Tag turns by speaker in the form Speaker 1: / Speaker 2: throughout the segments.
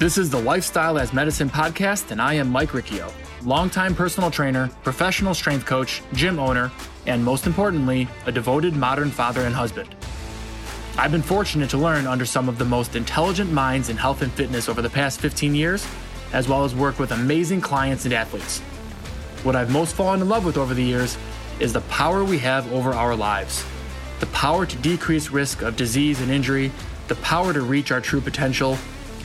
Speaker 1: This is the Lifestyle as Medicine podcast, and I am Mike Riccio, longtime personal trainer, professional strength coach, gym owner, and most importantly, a devoted modern father and husband. I've been fortunate to learn under some of the most intelligent minds in health and fitness over the past 15 years, as well as work with amazing clients and athletes. What I've most fallen in love with over the years is the power we have over our lives, the power to decrease risk of disease and injury, the power to reach our true potential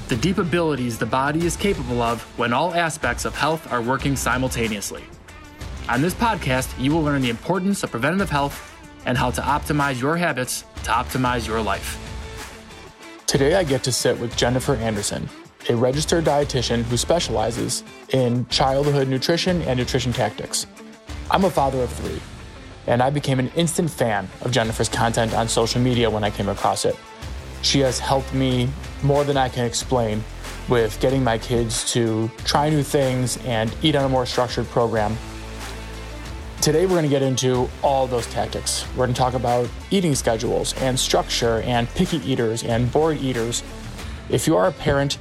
Speaker 1: the deep abilities the body is capable of when all aspects of health are working simultaneously. On this podcast, you will learn the importance of preventative health and how to optimize your habits to optimize your life. Today, I get to sit with Jennifer Anderson, a registered dietitian who specializes in childhood nutrition and nutrition tactics. I'm a father of three, and I became an instant fan of Jennifer's content on social media when I came across it. She has helped me more than I can explain with getting my kids to try new things and eat on a more structured program. Today, we're going to get into all those tactics. We're going to talk about eating schedules and structure and picky eaters and bored eaters. If you are a parent,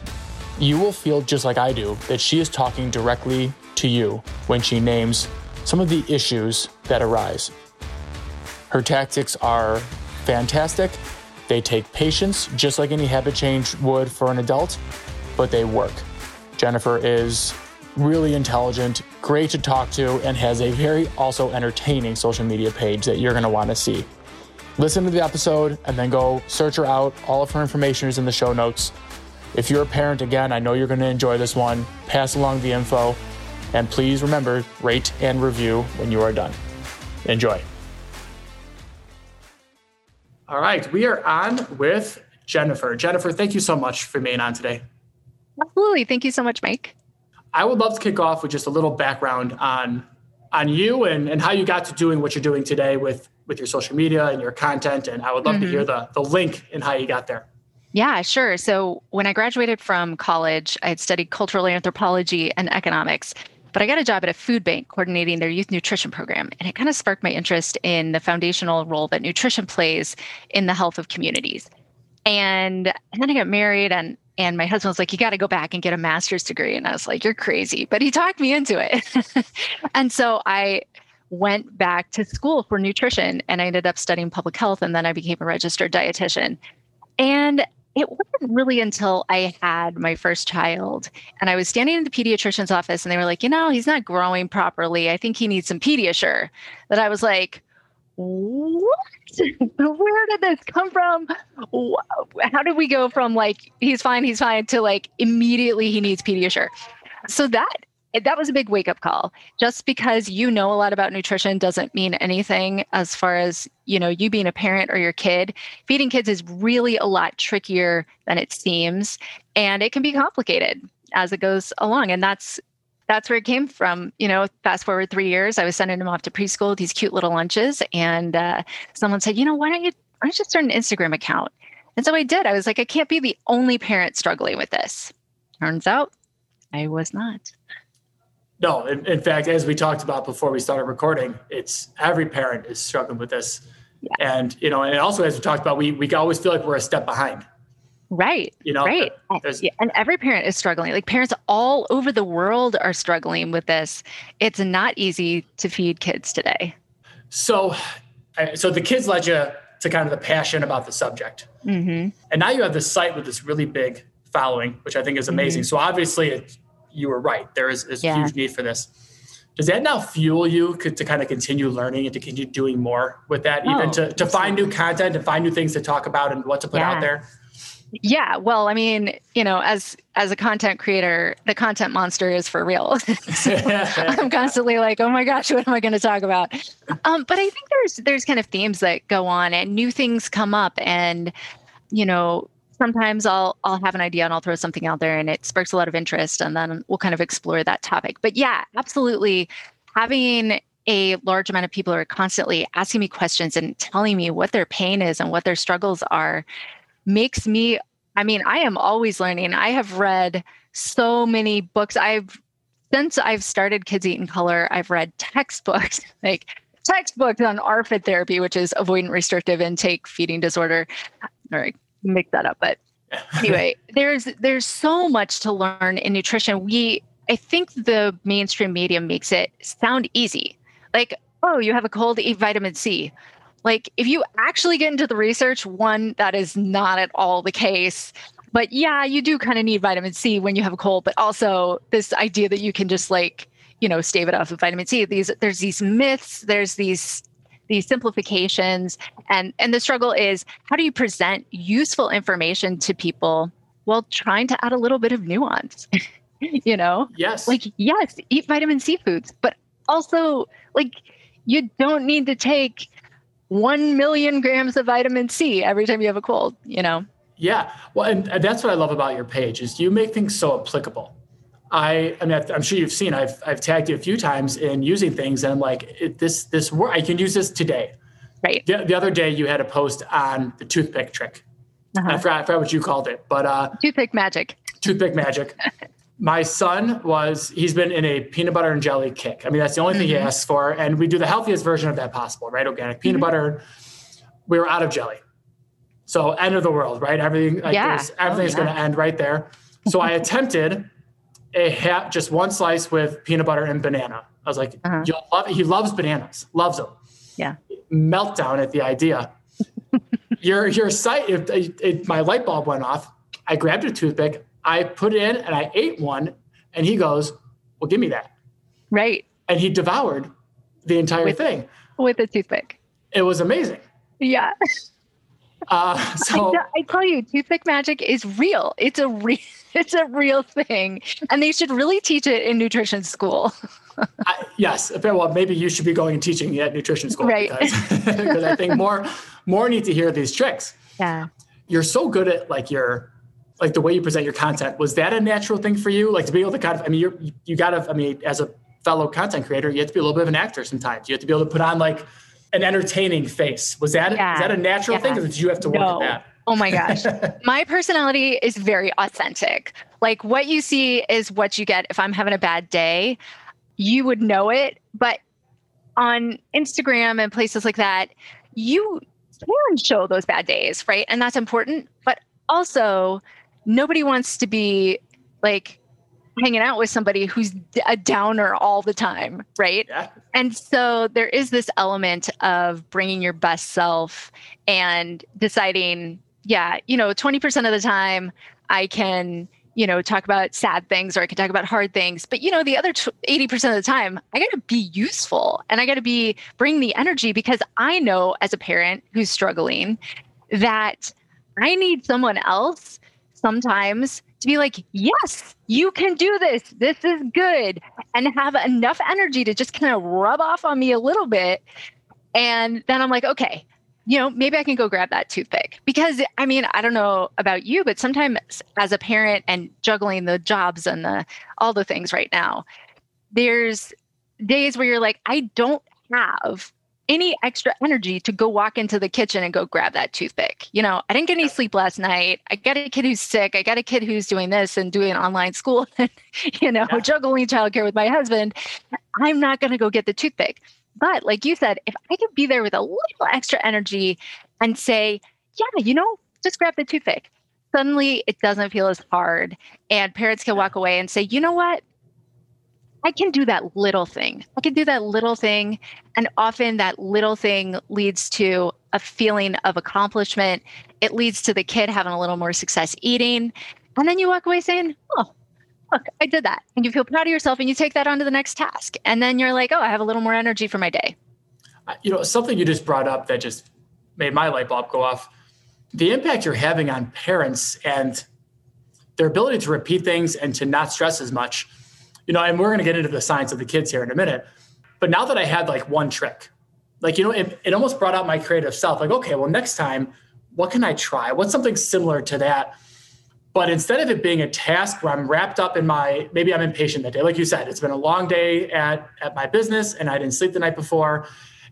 Speaker 1: you will feel just like I do that she is talking directly to you when she names some of the issues that arise. Her tactics are fantastic they take patience, just like any habit change would for an adult, but they work. Jennifer is really intelligent, great to talk to, and has a very also entertaining social media page that you're going to want to see. Listen to the episode and then go search her out. All of her information is in the show notes. If you're a parent, again, I know you're going to enjoy this one. Pass along the info. And please remember, rate and review when you are done. Enjoy. All right, we are on with Jennifer. Jennifer, thank you so much for being on today.
Speaker 2: Absolutely. Thank you so much, Mike.
Speaker 1: I would love to kick off with just a little background on on you and, and how you got to doing what you're doing today with with your social media and your content. And I would love mm-hmm. to hear the the link and how you got there.
Speaker 2: Yeah, sure. So when I graduated from college, I had studied cultural anthropology and economics. But I got a job at a food bank coordinating their youth nutrition program. And it kind of sparked my interest in the foundational role that nutrition plays in the health of communities. And, and then I got married and and my husband was like, You got to go back and get a master's degree. And I was like, You're crazy. But he talked me into it. and so I went back to school for nutrition and I ended up studying public health. And then I became a registered dietitian. And it wasn't really until I had my first child and I was standing in the pediatrician's office and they were like, you know, he's not growing properly. I think he needs some Pediasure. That I was like, what? Where did this come from? How did we go from like, he's fine, he's fine to like immediately he needs Pediasure? So that that was a big wake up call. Just because you know a lot about nutrition doesn't mean anything as far as, you know, you being a parent or your kid. Feeding kids is really a lot trickier than it seems, and it can be complicated as it goes along. And that's that's where it came from. You know, fast forward three years, I was sending them off to preschool these cute little lunches, and uh, someone said, "You know, why don't you why don't you start an Instagram account?" And so I did. I was like, I can't be the only parent struggling with this. Turns out, I was not.
Speaker 1: No, in, in, fact, as we talked about before we started recording, it's every parent is struggling with this. Yeah. And, you know, and also as we talked about, we, we always feel like we're a step behind.
Speaker 2: Right. You know, right. Yeah. And every parent is struggling. Like parents all over the world are struggling with this. It's not easy to feed kids today.
Speaker 1: So, so the kids led you to kind of the passion about the subject. Mm-hmm. And now you have this site with this really big following, which I think is amazing. Mm-hmm. So obviously it, you were right. There is, is yeah. a huge need for this. Does that now fuel you to kind of continue learning and to continue doing more with that, even oh, to, to find new content and find new things to talk about and what to put yeah. out there?
Speaker 2: Yeah, well, I mean, you know, as as a content creator, the content monster is for real. I'm constantly like, oh my gosh, what am I going to talk about? Um, but I think there's there's kind of themes that go on and new things come up, and you know, sometimes I'll I'll have an idea and I'll throw something out there and it sparks a lot of interest and then we'll kind of explore that topic. But yeah, absolutely having a large amount of people are constantly asking me questions and telling me what their pain is and what their struggles are makes me I mean, I am always learning. I have read so many books. I've since I've started Kids Eat in Color, I've read textbooks like textbooks on ARFID therapy, which is avoidant restrictive intake feeding disorder, or make that up, but anyway, there's there's so much to learn in nutrition. We I think the mainstream media makes it sound easy. Like, oh, you have a cold, eat vitamin C. Like, if you actually get into the research, one, that is not at all the case. But yeah, you do kind of need vitamin C when you have a cold, but also this idea that you can just like, you know, stave it off with vitamin C. These there's these myths, there's these these simplifications and and the struggle is how do you present useful information to people while trying to add a little bit of nuance? You know?
Speaker 1: Yes.
Speaker 2: Like yes eat vitamin c foods but also like you don't need to take 1 million grams of vitamin c every time you have a cold you know?
Speaker 1: Yeah. Well and, and that's what i love about your page is you make things so applicable I, I mean, I'm sure you've seen. I've I've tagged you a few times in using things, and I'm like, it, this this work. I can use this today.
Speaker 2: Right.
Speaker 1: The, the, other day, you had a post on the toothpick trick. Uh-huh. I, forgot, I forgot what you called it, but uh,
Speaker 2: toothpick magic.
Speaker 1: Toothpick magic. My son was he's been in a peanut butter and jelly kick. I mean, that's the only mm-hmm. thing he mm-hmm. asks for, and we do the healthiest version of that possible, right? Organic peanut mm-hmm. butter. We were out of jelly, so end of the world, right? Everything, like
Speaker 2: yeah.
Speaker 1: everything's oh, yeah. going to end right there. So I attempted a hat, just one slice with peanut butter and banana. I was like, uh-huh. you'll love it. He loves bananas, loves them.
Speaker 2: Yeah.
Speaker 1: Meltdown at the idea. your your if, if my light bulb went off, I grabbed a toothpick, I put it in, and I ate one, and he goes, "Well, give me that."
Speaker 2: Right.
Speaker 1: And he devoured the entire
Speaker 2: with,
Speaker 1: thing
Speaker 2: with a toothpick.
Speaker 1: It was amazing.
Speaker 2: Yeah.
Speaker 1: Uh, so
Speaker 2: I, I, tell you, toothpick magic is real. It's a real, it's a real thing, and they should really teach it in nutrition school.
Speaker 1: I, yes, well, maybe you should be going and teaching at nutrition school,
Speaker 2: right?
Speaker 1: Because I think more more need to hear these tricks.
Speaker 2: Yeah,
Speaker 1: you're so good at like your like the way you present your content. Was that a natural thing for you? Like to be able to kind of, I mean, you're you got to, I mean, as a fellow content creator, you have to be a little bit of an actor sometimes. You have to be able to put on like an entertaining face. Was that yeah. is that a natural yeah. thing, or did you have to work no. at that?
Speaker 2: Oh my gosh. my personality is very authentic. Like what you see is what you get if I'm having a bad day. You would know it, but on Instagram and places like that, you can show those bad days, right? And that's important. But also, nobody wants to be like hanging out with somebody who's a downer all the time, right?
Speaker 1: Yeah.
Speaker 2: And so there is this element of bringing your best self and deciding, yeah, you know, 20% of the time I can, you know, talk about sad things or I can talk about hard things, but you know, the other 80% of the time I got to be useful and I got to be bring the energy because I know as a parent who's struggling that I need someone else sometimes to be like, yes, you can do this. This is good. And have enough energy to just kind of rub off on me a little bit. And then I'm like, okay, you know, maybe I can go grab that toothpick. Because I mean, I don't know about you, but sometimes as a parent and juggling the jobs and the all the things right now, there's days where you're like, I don't have any extra energy to go walk into the kitchen and go grab that toothpick. You know, I didn't get any sleep last night. I got a kid who's sick. I got a kid who's doing this and doing online school and, you know, yeah. juggling childcare with my husband. I'm not going to go get the toothpick. But like you said, if I could be there with a little extra energy and say, yeah, you know, just grab the toothpick, suddenly it doesn't feel as hard. And parents can walk away and say, you know what? I can do that little thing. I can do that little thing. And often that little thing leads to a feeling of accomplishment. It leads to the kid having a little more success eating. And then you walk away saying, oh, look, I did that. And you feel proud of yourself and you take that on to the next task. And then you're like, oh, I have a little more energy for my day.
Speaker 1: You know, something you just brought up that just made my light bulb go off the impact you're having on parents and their ability to repeat things and to not stress as much you know, and we're going to get into the science of the kids here in a minute. But now that I had like one trick, like, you know, it, it almost brought out my creative self. Like, okay, well, next time, what can I try? What's something similar to that? But instead of it being a task where I'm wrapped up in my, maybe I'm impatient that day. Like you said, it's been a long day at, at my business and I didn't sleep the night before.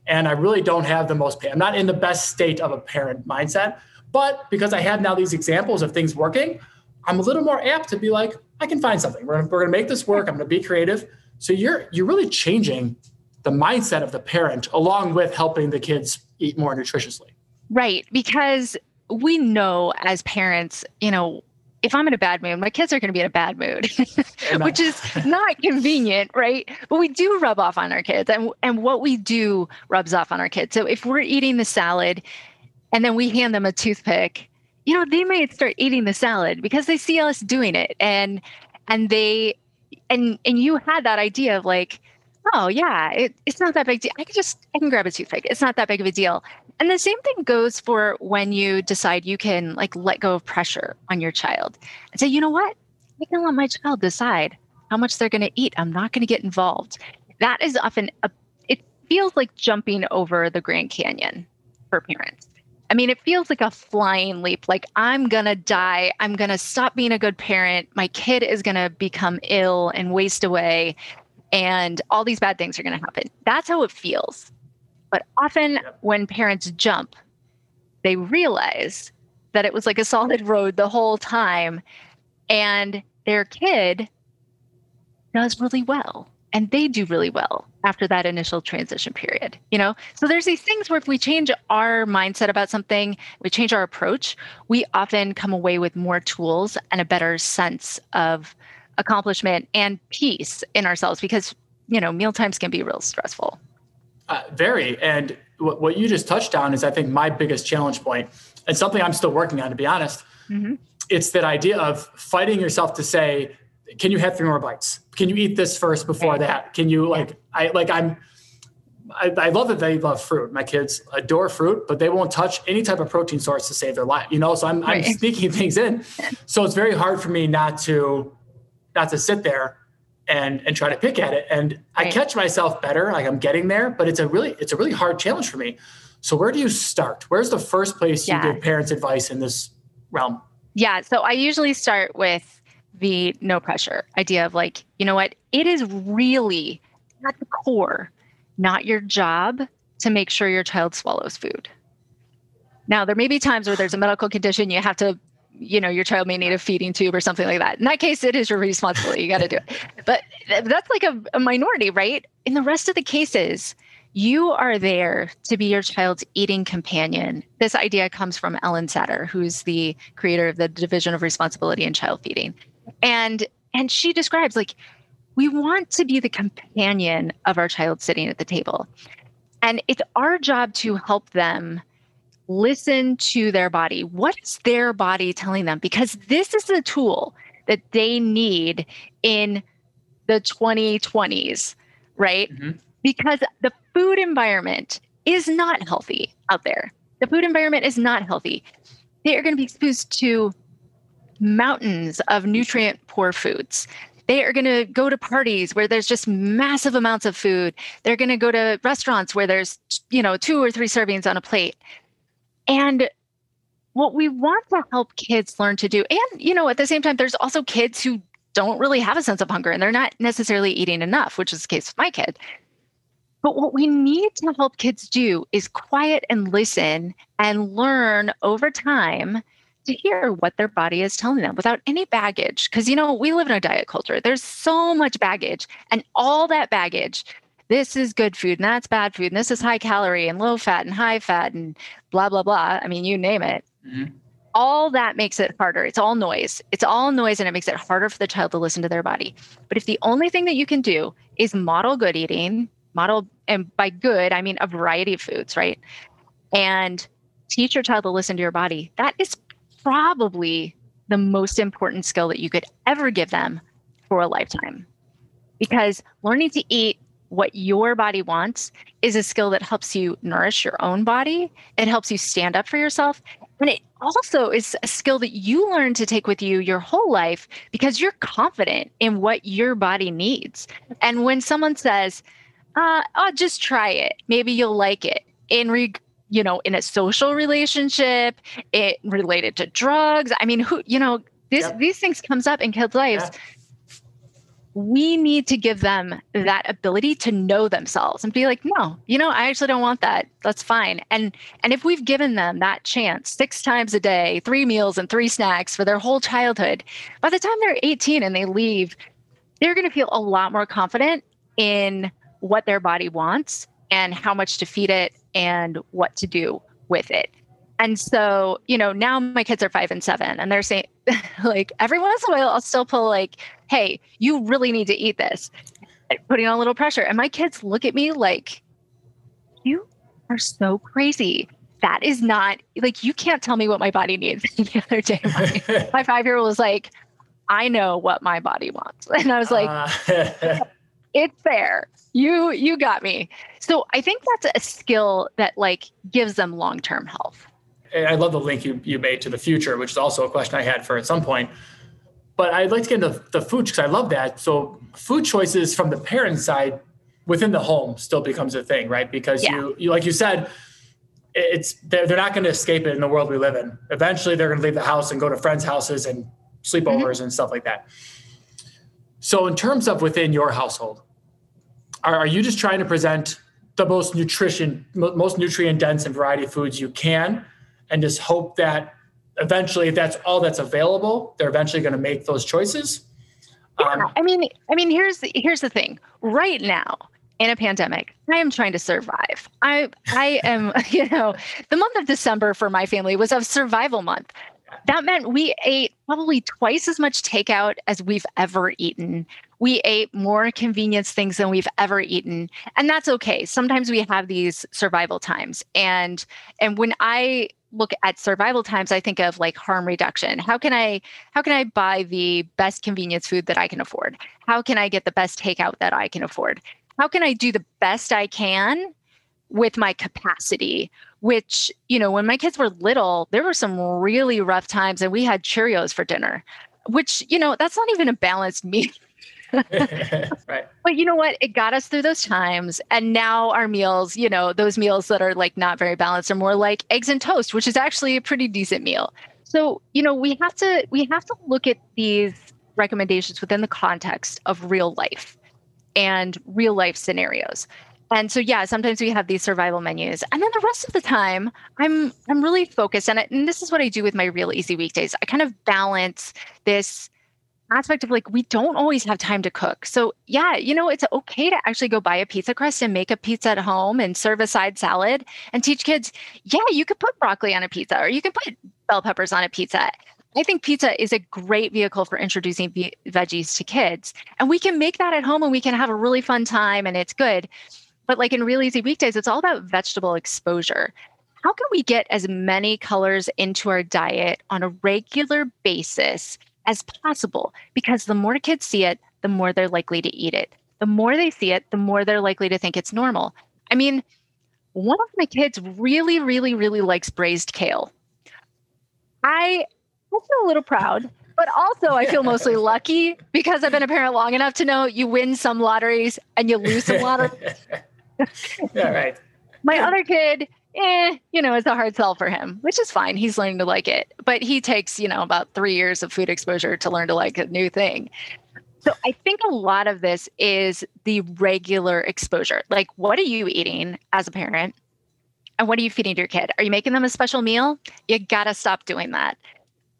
Speaker 1: And I really don't have the most. I'm not in the best state of a parent mindset. But because I have now these examples of things working, I'm a little more apt to be like, I can find something. We're, we're going to make this work. I'm going to be creative. So you're you're really changing the mindset of the parent along with helping the kids eat more nutritiously.
Speaker 2: Right, because we know as parents, you know, if I'm in a bad mood, my kids are going to be in a bad mood, which is not convenient, right? But we do rub off on our kids, and and what we do rubs off on our kids. So if we're eating the salad, and then we hand them a toothpick, you know, they may start eating the salad because they see us doing it, and and they and and you had that idea of like, oh yeah, it, it's not that big deal. I can just I can grab a toothpick. It's not that big of a deal. And the same thing goes for when you decide you can like let go of pressure on your child and say, you know what? I can let my child decide how much they're going to eat. I'm not going to get involved. That is often a, it feels like jumping over the Grand Canyon for parents. I mean, it feels like a flying leap. Like, I'm going to die. I'm going to stop being a good parent. My kid is going to become ill and waste away. And all these bad things are going to happen. That's how it feels. But often when parents jump, they realize that it was like a solid road the whole time. And their kid does really well and they do really well after that initial transition period you know so there's these things where if we change our mindset about something we change our approach we often come away with more tools and a better sense of accomplishment and peace in ourselves because you know meal times can be real stressful
Speaker 1: uh, very and what, what you just touched on is i think my biggest challenge point and something i'm still working on to be honest mm-hmm. it's that idea of fighting yourself to say can you have three more bites? Can you eat this first before that? Can you like I like I'm I, I, love that they love fruit. My kids adore fruit, but they won't touch any type of protein source to save their life. You know, so I'm right. I'm sneaking things in. So it's very hard for me not to not to sit there and and try to pick at it. And right. I catch myself better, like I'm getting there, but it's a really it's a really hard challenge for me. So where do you start? Where's the first place yeah. you give parents advice in this realm?
Speaker 2: Yeah, so I usually start with the no pressure idea of like, you know what? It is really at the core not your job to make sure your child swallows food. Now, there may be times where there's a medical condition you have to, you know, your child may need a feeding tube or something like that. In that case, it is your responsibility. You got to do it. But that's like a, a minority, right? In the rest of the cases, you are there to be your child's eating companion. This idea comes from Ellyn Satter, who's the creator of the Division of Responsibility in Child Feeding and and she describes like we want to be the companion of our child sitting at the table and it's our job to help them listen to their body what is their body telling them because this is the tool that they need in the 2020s right mm-hmm. because the food environment is not healthy out there the food environment is not healthy they are going to be exposed to mountains of nutrient poor foods. They are going to go to parties where there's just massive amounts of food. They're going to go to restaurants where there's, you know, two or three servings on a plate. And what we want to help kids learn to do, and, you know, at the same time, there's also kids who don't really have a sense of hunger and they're not necessarily eating enough, which is the case with my kid. But what we need to help kids do is quiet and listen and learn over time to hear what their body is telling them without any baggage. Because, you know, we live in a diet culture, there's so much baggage, and all that baggage. This is good food and that's bad food, and this is high calorie and low fat and high fat and blah, blah, blah. I mean, you name it. Mm-hmm. All that makes it harder. It's all noise. It's all noise, and it makes it harder for the child to listen to their body. But if the only thing that you can do is model good eating, model, and by good, I mean a variety of foods, right? And teach your child to listen to your body, that is probably the most important skill that you could ever give them for a lifetime. Because learning to eat what your body wants is a skill that helps you nourish your own body. It helps you stand up for yourself. And it also is a skill that you learn to take with you your whole life because you're confident in what your body needs. And when someone says, uh, oh, just try it, maybe you'll like it, in re- you know, in a social relationship, it related to drugs. I mean, who, you know, this yep. these things comes up in kids' lives. Yeah. We need to give them that ability to know themselves and be like, no, you know, I actually don't want that. That's fine. And and if we've given them that chance six times a day, three meals and three snacks for their whole childhood, by the time they're 18 and they leave, they're going to feel a lot more confident in what their body wants and how much to feed it and what to do with it. And so, you know, now my kids are five and seven, and they're saying, like, every once in a while, I'll still pull, like, hey, you really need to eat this, putting on a little pressure. And my kids look at me like, you are so crazy. That is not like, you can't tell me what my body needs. the other day, my, my five year old was like, I know what my body wants. And I was like, uh, it's fair. You you got me. So I think that's a skill that like gives them long-term health.
Speaker 1: I love the link you, you made to the future, which is also a question I had for at some point. But I'd like to get into the food because I love that. So food choices from the parent side within the home still becomes a thing, right? Because yeah. you, you like you said, it's they're, they're not going to escape it in the world we live in. Eventually, they're going to leave the house and go to friends' houses and sleepovers mm-hmm. and stuff like that. So, in terms of within your household, are, are you just trying to present the most nutrition, most nutrient dense and variety of foods you can, and just hope that eventually, if that's all that's available, they're eventually going to make those choices?
Speaker 2: Yeah, um, I mean, I mean, here's the, here's the thing. Right now, in a pandemic, I am trying to survive. I I am, you know, the month of December for my family was a survival month that meant we ate probably twice as much takeout as we've ever eaten. We ate more convenience things than we've ever eaten. And that's okay. Sometimes we have these survival times. And and when I look at survival times, I think of like harm reduction. How can I how can I buy the best convenience food that I can afford? How can I get the best takeout that I can afford? How can I do the best I can with my capacity which you know when my kids were little there were some really rough times and we had cheerios for dinner which you know that's not even a balanced meal right. But you know what? It got us through those times. And now our meals, you know, those meals that are like not very balanced are more like eggs and toast, which is actually a pretty decent meal. So, you know, we have to we have to look at these recommendations within the context of real life and real life scenarios and so yeah sometimes we have these survival menus and then the rest of the time i'm i'm really focused on it and this is what i do with my real easy weekdays i kind of balance this aspect of like we don't always have time to cook so yeah you know it's okay to actually go buy a pizza crust and make a pizza at home and serve a side salad and teach kids yeah you could put broccoli on a pizza or you can put bell peppers on a pizza I think pizza is a great vehicle for introducing veggies to kids. And we can make that at home and we can have a really fun time and it's good. But like in Real Easy Weekdays, it's all about vegetable exposure. How can we get as many colors into our diet on a regular basis as possible? Because the more kids see it, the more they're likely to eat it. The more they see it, the more they're likely to think it's normal. I mean, one of my kids really, really, really likes braised kale. I feel a little proud, but also I feel mostly lucky because I've been a parent long enough to know you win some lotteries and you lose some lotteries.
Speaker 1: All right.
Speaker 2: My other kid, eh, you know, it's a hard sell for him, which is fine. He's learning to like it. But he takes, you know, about three years of food exposure to learn to like a new thing. So I think a lot of this is the regular exposure. Like, what are you eating as a parent? And what are you feeding your kid? Are you making them a special meal? You got to stop doing that.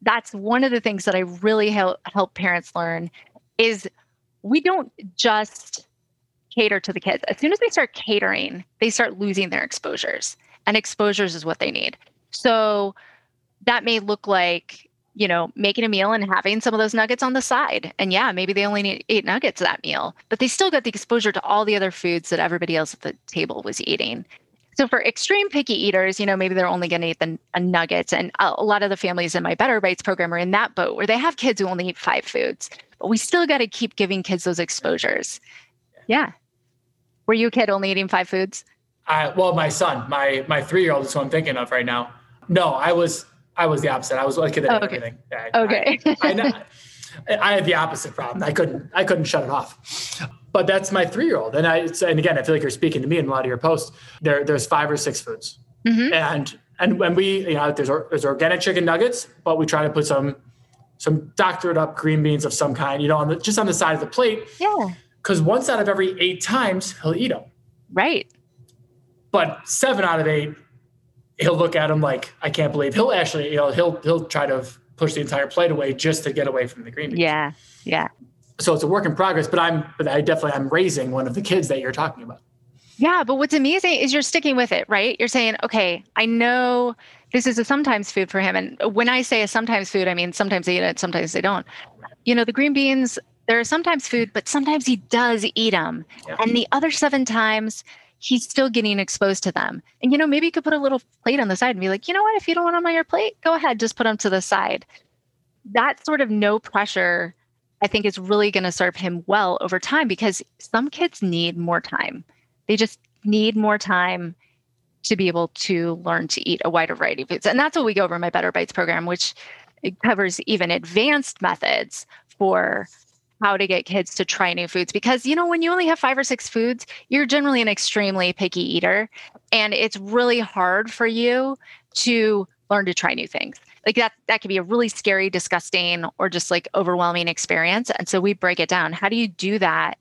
Speaker 2: That's one of the things that I really help, help parents learn is we don't just cater to the kids. As soon as they start catering, they start losing their exposures, and exposures is what they need. So that may look like you know making a meal and having some of those nuggets on the side. And yeah maybe they only need eight nuggets that meal but they still got the exposure to all the other foods that everybody else at the table was eating. So for extreme picky eaters you know maybe they're only going to eat the nuggets and a lot of the families in my better bites program are in that boat where they have kids who only eat five foods but we still got to keep giving kids those exposures. Yeah. Were you a kid only eating five foods?
Speaker 1: I, well, my son, my my three year old is who I'm thinking of right now. No, I was I was the opposite. I was a kid that oh, okay. everything.
Speaker 2: Yeah, okay.
Speaker 1: I, I, I, had the opposite problem. I couldn't I couldn't shut it off. But that's my three year old, and I and again, I feel like you're speaking to me in a lot of your posts. There there's five or six foods, mm-hmm. and and when we you know there's there's organic chicken nuggets, but we try to put some some doctored up green beans of some kind, you know, on the, just on the side of the plate.
Speaker 2: Yeah
Speaker 1: because once out of every eight times he'll eat them.
Speaker 2: Right.
Speaker 1: But seven out of eight, he'll look at him like I can't believe he'll actually you know he'll he'll try to push the entire plate away just to get away from the green beans.
Speaker 2: Yeah, yeah.
Speaker 1: So it's a work in progress, but I'm but I definitely I'm raising one of the kids that you're talking about.
Speaker 2: Yeah, but what's amazing is you're sticking with it, right? You're saying, okay, I know this is a sometimes food for him. And when I say a sometimes food, I mean sometimes they eat it, sometimes they don't. You know, the green beans, they're sometimes food, but sometimes he does eat them. Yeah. And the other seven times, he's still getting exposed to them. And, you know, maybe you could put a little plate on the side and be like, you know what, if you don't want them on your plate, go ahead, just put them to the side. That sort of no pressure, I think, is really going to serve him well over time because some kids need more time. They just need more time to be able to learn to eat a wider variety of foods. And that's what we go over in my Better Bites program, which covers even advanced methods for how to get kids to try new foods because you know when you only have five or six foods you're generally an extremely picky eater and it's really hard for you to learn to try new things like that that can be a really scary disgusting or just like overwhelming experience and so we break it down how do you do that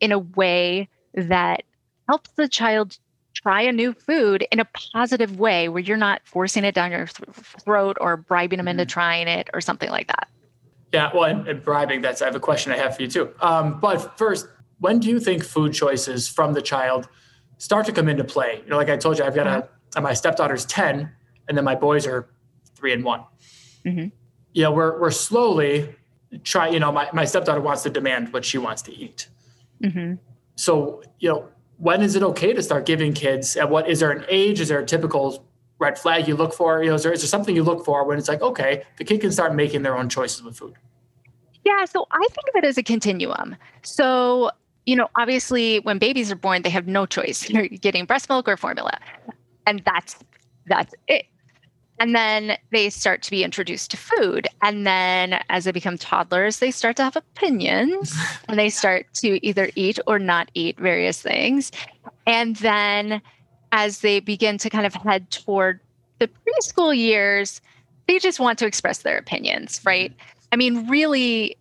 Speaker 2: in a way that helps the child try a new food in a positive way where you're not forcing it down your th- throat or bribing them into mm-hmm. trying it or something like that.
Speaker 1: Yeah, well, and, and, bribing, that's, I have a question I have for you too. Um, but first, when do you think food choices from the child start to come into play? You know, like I told you, I've got a, mm-hmm. my stepdaughter's 10 and then my boys are three and one. Mm-hmm. You know, we're, we're slowly try, you know, my, my stepdaughter wants to demand what she wants to eat. Mm-hmm. So, you know, when is it okay to start giving kids at what is there an age is there a typical red flag you look for you know is there, is there something you look for when it's like okay the kid can start making their own choices with food
Speaker 2: yeah so i think of it as a continuum so you know obviously when babies are born they have no choice you're getting breast milk or formula and that's that's it and then they start to be introduced to food. And then as they become toddlers, they start to have opinions and they start to either eat or not eat various things. And then as they begin to kind of head toward the preschool years, they just want to express their opinions, right? I mean, really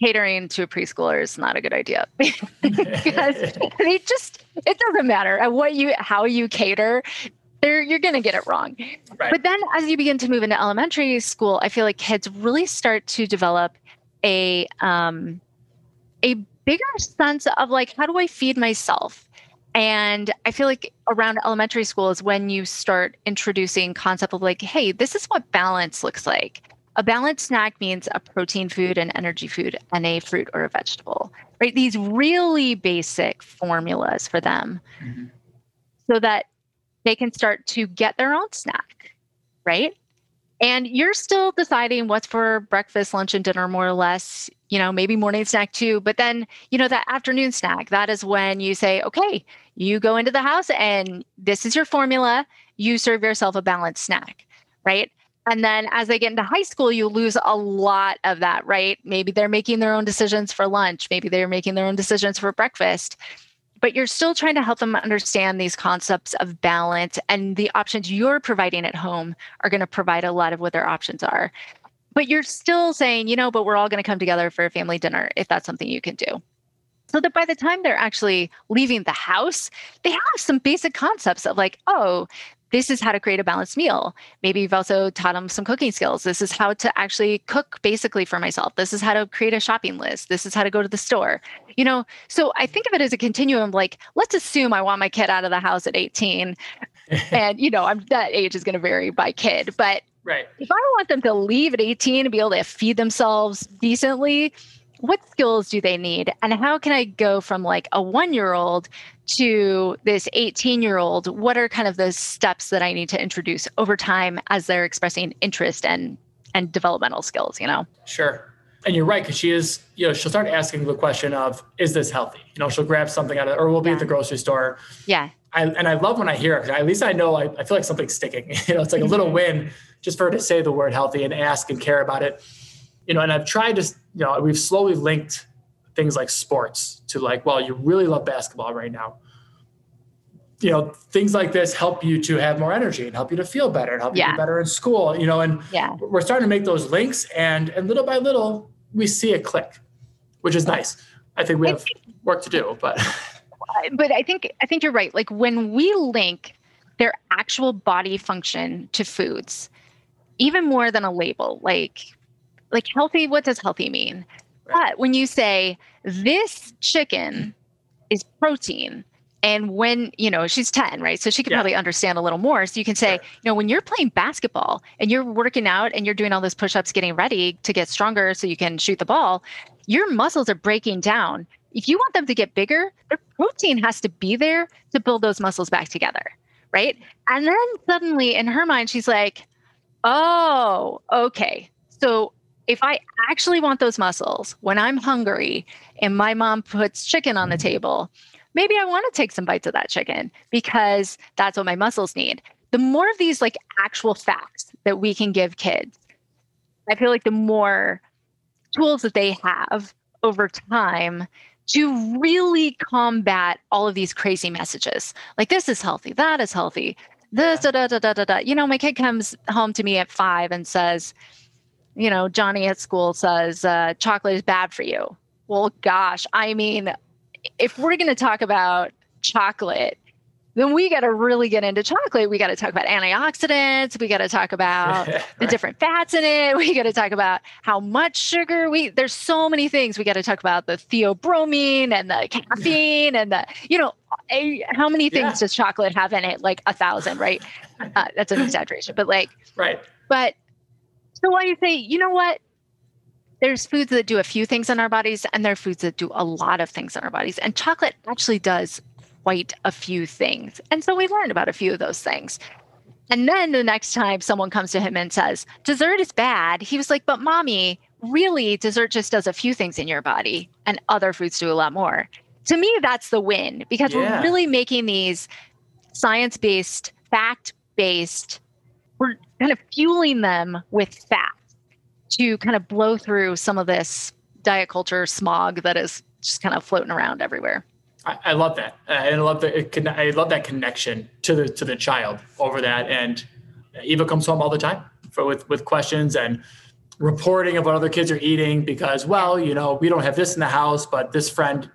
Speaker 2: catering to a preschooler is not a good idea because they just it doesn't matter what you how you cater there you're going to get it wrong. Right. But then as you begin to move into elementary school, I feel like kids really start to develop a um, a bigger sense of like how do I feed myself? And I feel like around elementary school is when you start introducing concept of like, hey, this is what balance looks like. A balanced snack means a protein food, an energy food, and a fruit or a vegetable. Right? These really basic formulas for them. Mm-hmm. So that they can start to get their own snack, right? And you're still deciding what's for breakfast, lunch, and dinner, more or less, you know, maybe morning snack too. But then, you know, that afternoon snack, that is when you say, okay, you go into the house and this is your formula. You serve yourself a balanced snack, right? And then as they get into high school, you lose a lot of that, right? Maybe they're making their own decisions for lunch. Maybe they're making their own decisions for breakfast but you're still trying to help them understand these concepts of balance and the options you're providing at home are going to provide a lot of what their options are but you're still saying you know but we're all going to come together for a family dinner if that's something you can do so that by the time they're actually leaving the house they have some basic concepts of like oh this is how to create a balanced meal. Maybe you've also taught them some cooking skills. This is how to actually cook basically for myself. This is how to create a shopping list. This is how to go to the store. You know, so I think of it as a continuum like, let's assume I want my kid out of the house at 18. and, you know, I'm, that age is going to vary by kid. But
Speaker 1: right.
Speaker 2: if I want them to leave at 18 and be able to feed themselves decently, what skills do they need and how can i go from like a one year old to this 18 year old what are kind of the steps that i need to introduce over time as they're expressing interest and and developmental skills you know
Speaker 1: sure and you're right because she is you know she'll start asking the question of is this healthy you know she'll grab something out of or we'll be yeah. at the grocery store
Speaker 2: yeah
Speaker 1: I, and I love when I hear it. At least I know I, I feel like something's sticking. you know, it's like a little mm-hmm. win just for her to say the word healthy and ask and care about it you know, and I've tried to, you know, we've slowly linked things like sports to like, well, you really love basketball right now. You know, things like this help you to have more energy and help you to feel better and help yeah. you do better in school, you know, and
Speaker 2: yeah.
Speaker 1: we're starting to make those links and and little by little we see a click, which is nice. I think we have work to do, but
Speaker 2: but I think I think you're right. Like when we link their actual body function to foods, even more than a label, like like healthy, what does healthy mean? Right. But when you say this chicken is protein, And when, you know, she's 10, right? So she can
Speaker 1: Yeah.
Speaker 2: probably understand a little more. So you can say,
Speaker 1: Sure.
Speaker 2: you know, when you're playing basketball and you're working out and you're doing all those push ups, getting ready to get stronger so you can shoot the ball, your muscles are breaking down. If you want them to get bigger, the protein has to be there to build those muscles back together. Right. And then suddenly in her mind, she's like, oh, okay. So if I actually want those muscles when I'm hungry and my mom puts chicken on the mm-hmm. table, maybe I want to take some bites of that chicken because that's what my muscles need. The more of these like actual facts that we can give kids, I feel like the more tools that they have over time to really combat all of these crazy messages. Like this is healthy, that is healthy. This da da da da da da. You know, my kid comes home to me at five and says, you know, Johnny at school says uh, chocolate is bad for you. Well, gosh, I mean, if we're going to talk about chocolate, then we got to really get into chocolate. We got to talk about antioxidants. We got to talk about the different fats in it. We got to talk about how much sugar we. There's so many things. We got to talk about the theobromine and the caffeine and the, you know, eh, how many things
Speaker 1: Yeah.
Speaker 2: does chocolate have in it? Like a thousand, right? Uh, that's an exaggeration, but like
Speaker 1: Right.
Speaker 2: but so why do you say, you know what? There's foods that do a few things in our bodies, and there are foods that do a lot of things in our bodies. And chocolate actually does quite a few things. And so we learned about a few of those things. And then the next time someone comes to him and says, dessert is bad, he was like, but mommy, really, dessert just does a few things in your body, and other foods do a lot more. To me, that's the win because
Speaker 1: Yeah.
Speaker 2: we're really making these science based, fact based we're kind of fueling them with fat to kind of blow through some of this diet culture smog that is just kind of floating around everywhere.
Speaker 1: I, I love that. I love the I love that connection to the to the child over that. And Eva comes home all the time for with with questions and reporting of what other kids are eating because well, you know, we don't have this in the house, but this friend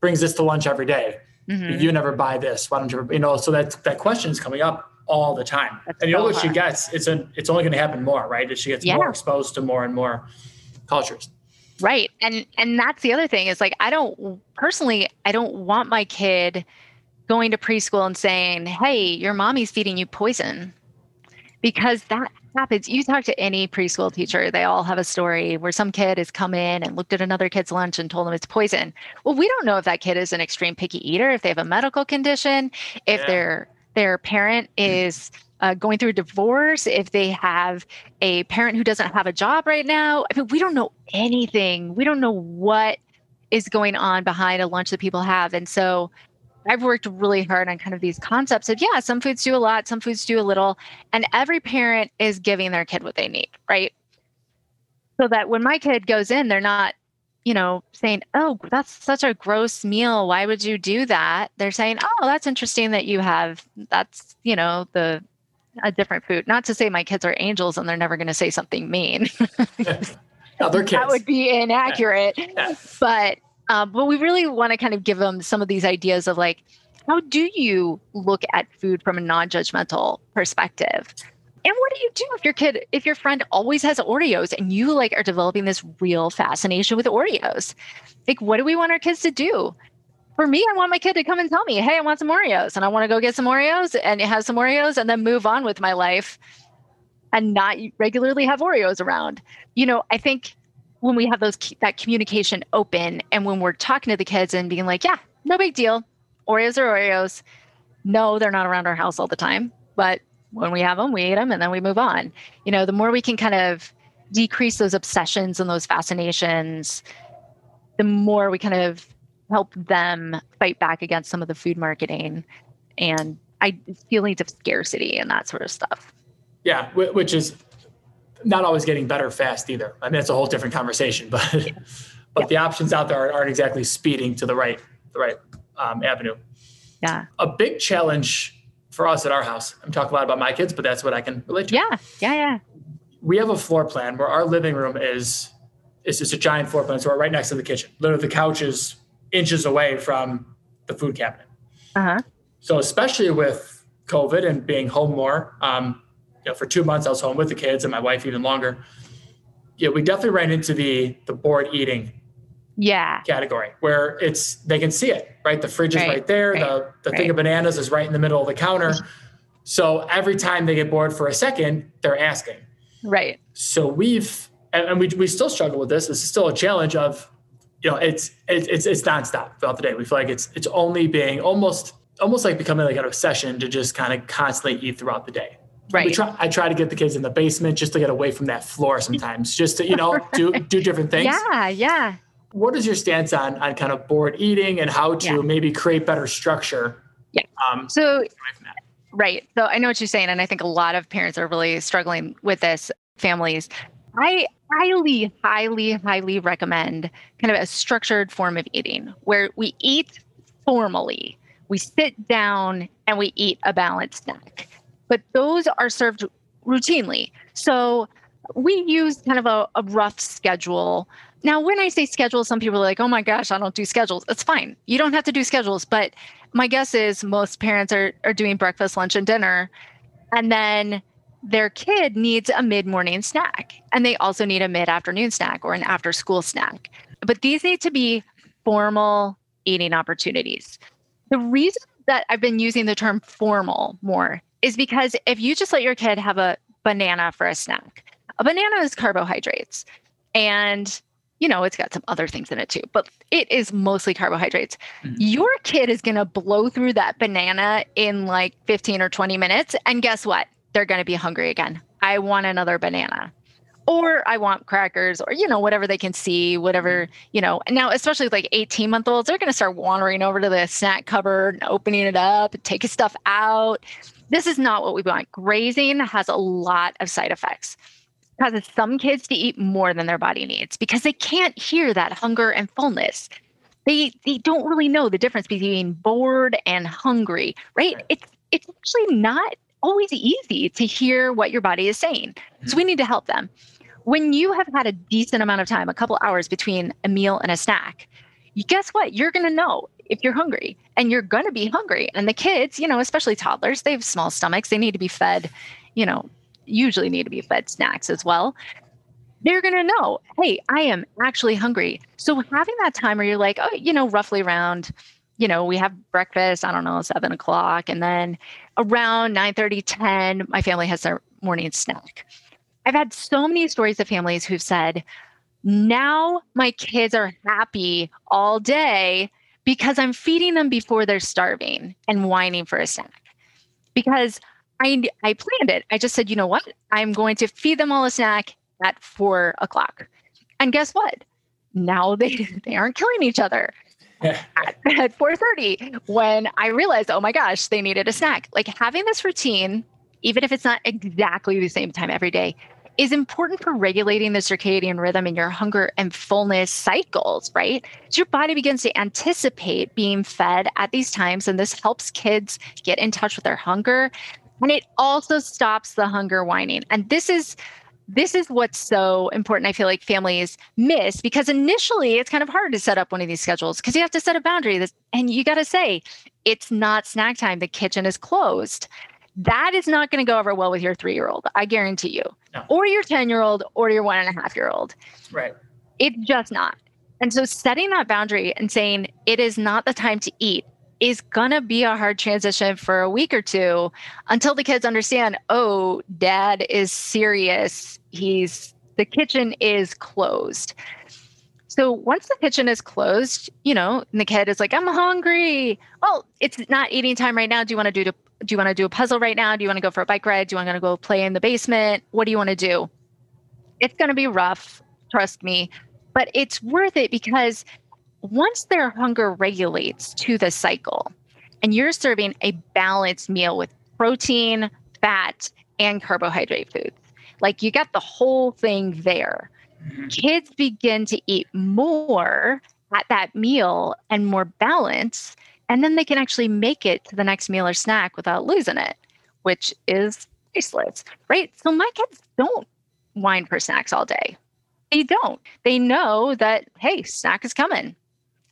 Speaker 1: brings this to lunch every day.
Speaker 2: Mhm.
Speaker 1: You never buy this. Why don't you? You know, so that that question is coming up all the time.
Speaker 2: That's
Speaker 1: and you know
Speaker 2: so
Speaker 1: what she gets? It's an it's only going to happen more, right? As she gets
Speaker 2: Yeah.
Speaker 1: more exposed to more and more cultures.
Speaker 2: Right. And and that's the other thing is like I don't personally I don't want my kid going to preschool and saying, "Hey, your mommy's feeding you poison." Because that happens. You talk to any preschool teacher, they all have a story where some kid has come in and looked at another kid's lunch and told them it's poison. Well, we don't know if that kid is an extreme picky eater, if they have a medical condition, if
Speaker 1: Yeah.
Speaker 2: their their parent mm. is uh, going through a divorce, if they have a parent who doesn't have a job right now. I mean, we don't know anything. We don't know what is going on behind a lunch that people have. And so I've worked really hard on kind of these concepts of, yeah, some foods do a lot, some foods do a little, and every parent is giving their kid what they need, right? So that when my kid goes in, they're not, you know, saying, oh, that's such a gross meal. Why would you do that? They're saying, oh, that's interesting that you have, that's, you know, the, a different food. Not to say my kids are angels and they're never going to say something mean.
Speaker 1: Other kids.
Speaker 2: that would be inaccurate.
Speaker 1: Yeah.
Speaker 2: But um, but we really want to kind of give them some of these ideas of like, how do you look at food from a non-judgmental perspective? And what do you do if your kid, if your friend always has Oreos and you like are developing this real fascination with Oreos? Like, what do we want our kids to do? For me, I want my kid to come and tell me, hey, I want some Oreos and I want to go get some Oreos and have some Oreos and then move on with my life and not regularly have Oreos around. You know, I think when we have those that communication open and when we're talking to the kids and being like, yeah, no big deal. Oreos are Oreos. No, they're not around our house all the time, but when we have them, we eat them and then we move on. You know, the more we can kind of decrease those obsessions and those fascinations, the more we kind of help them fight back against some of the food marketing and I feelings of scarcity and that sort of stuff.
Speaker 1: Yeah, which is not always getting better fast either. I mean, it's a whole different conversation, but but
Speaker 2: Yeah.
Speaker 1: the options out there aren't, aren't exactly speeding to the right the right um, avenue.
Speaker 2: Yeah.
Speaker 1: A big challenge for us at our house. I'm talking a lot about my kids, but that's what I can relate to.
Speaker 2: Yeah. Yeah. Yeah.
Speaker 1: We have a floor plan where our living room is is just a giant floor plan. So we're right next to the kitchen. Literally, the couch is inches away from the food cabinet.
Speaker 2: Uh huh.
Speaker 1: So especially with COVID and being home more, um, you know, for two months I was home with the kids and my wife even longer. Yeah, we definitely ran into the the bored eating
Speaker 2: yeah
Speaker 1: category where it's they can see it right the fridge is right, right there right, the, the right. thing of bananas is right in the middle of the counter so every time they get bored for a second they're asking
Speaker 2: right
Speaker 1: so we've and, and we, we still struggle with this this is still a challenge of you know it's it's it's it's nonstop throughout the day we feel like it's it's only being almost almost like becoming like an obsession to just kind of constantly eat throughout the day
Speaker 2: Right.
Speaker 1: We try, I try to get the kids in the basement just to get away from that floor sometimes, just to, you know, do, do different things.
Speaker 2: Yeah. Yeah.
Speaker 1: What is your stance on, on kind of bored eating and how to yeah. maybe create better structure?
Speaker 2: Yeah. Um, so, right. So I know what you're saying. And I think a lot of parents are really struggling with this, families. I highly, highly, highly recommend kind of a structured form of eating where we eat formally. We sit down and we eat a balanced snack but those are served routinely. So we use kind of a, a, rough schedule. Now, when I say schedule, some people are like, oh my gosh, I don't do schedules. It's fine. You don't have to do schedules. But my guess is most parents are, are doing breakfast, lunch, and dinner. And then their kid needs a mid morning snack. And they also need a mid afternoon snack or an after school snack. But these need to be formal eating opportunities. The reason that I've been using the term formal more is because if you just let your kid have a banana for a snack, a banana is carbohydrates and you know, it's got some other things in it too, but it is mostly carbohydrates. Mm-hmm. Your kid is going to blow through that banana in like 15 or 20 minutes. And guess what? They're going to be hungry again. I want another banana. Or I want crackers, or, you know, whatever they can see, whatever, mm-hmm. you know. Now, especially like 18 month olds, they're going to start wandering over to the snack cupboard and opening it up, and taking stuff out. This is not what we want. Grazing has a lot of side effects. It causes some kids to eat more than their body needs because they can't hear that hunger and fullness. They they don't really know the difference between bored and hungry, right? right. It's it's actually not always easy to hear what your body is saying. Mm-hmm. So we need to help them. When you have had a decent amount of time, a couple hours between a meal and a snack, guess what? You're going to know if you're hungry and you're going to be hungry. And the kids, you know, especially toddlers, they have small stomachs. They need to be fed, you know, usually need to be fed snacks as well. They're going to know, hey, I am actually hungry. So having that time where you're like, oh, you know, roughly around, you know, we have breakfast, I don't know, seven o'clock. And then around 9 30, 10, my family has their morning snack. I've had so many stories of families who've said, now my kids are happy all day because I'm feeding them before they're starving and whining for a snack. Because I I planned it. I just said, you know what? I'm going to feed them all a snack at four o'clock. And guess what? Now they they aren't killing each other. at, at 4:30 when I realized, oh my gosh, they needed a snack. Like having this routine, even if it's not exactly the same time every day, is important for regulating the circadian rhythm in your hunger and fullness cycles, right? So your body begins to anticipate being fed at these times, and this helps kids get in touch with their hunger. And it also stops the hunger whining. And this is this is what's so important. I feel like families miss because initially it's kind of hard to set up one of these schedules because you have to set a boundary. And you got to say, it's not snack time. The kitchen is closed. That is not going to go over well with your three year old. I guarantee you no. or your 10 year old or your one and a half year old.
Speaker 1: Right.
Speaker 2: It's just not. And so setting that boundary and saying it is not the time to eat is going to be a hard transition for a week or two until the kids understand, oh, dad is serious. He's the kitchen is closed. So once the kitchen is closed, you know, and the kid is like, I'm hungry. Well, it's not eating time right now. Do you want to do do you want to do a puzzle right now? Do you want to go for a bike ride? Do you want to go play in the basement? What do you want to do? It's going to be rough, trust me, but it's worth it because once their hunger regulates to the cycle and you're serving a balanced meal with protein, fat, and carbohydrate foods, like you got the whole thing there. Mm-hmm. Kids begin to eat more at that meal and more balance and then they can actually make it to the next meal or snack without losing it, which is priceless, right? So my kids don't whine for snacks all day. They don't. They know that, hey, snack is coming.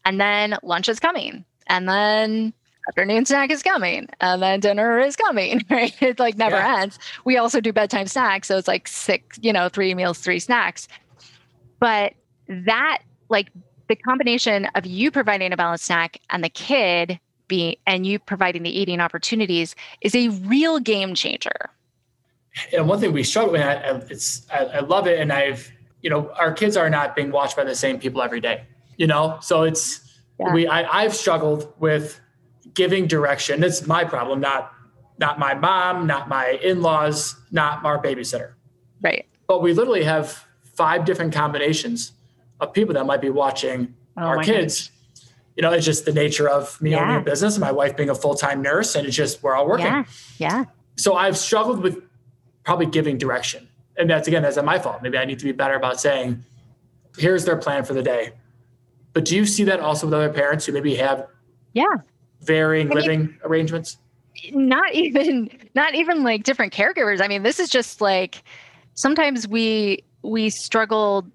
Speaker 2: And then lunch is coming. And then afternoon snack is coming. And then dinner is coming, right? It like never yeah. ends. We also do bedtime snacks. So it's like six, you know, three meals, three snacks. But that like the combination of you providing a balanced snack and the kid being and you providing the eating opportunities is a real game changer.
Speaker 1: And one thing we struggle with, it's I, I love it, and I've you know our kids are not being watched by the same people every day. You know, so it's yeah. we I, I've struggled with giving direction. It's my problem, not not my mom, not my in-laws, not our babysitter.
Speaker 2: Right.
Speaker 1: But we literally have five different combinations of people that might be watching oh, our kids. You know, it's just the nature of me yeah. owning a business, and my wife being a full-time nurse, and it's just we're all working.
Speaker 2: Yeah. Yeah.
Speaker 1: So I've struggled with probably giving direction. And that's again, that's not my fault. Maybe I need to be better about saying, here's their plan for the day. But do you see that also with other parents who maybe have
Speaker 2: yeah
Speaker 1: varying I mean, living arrangements?
Speaker 2: Not even not even like different caregivers. I mean, this is just like sometimes we we struggle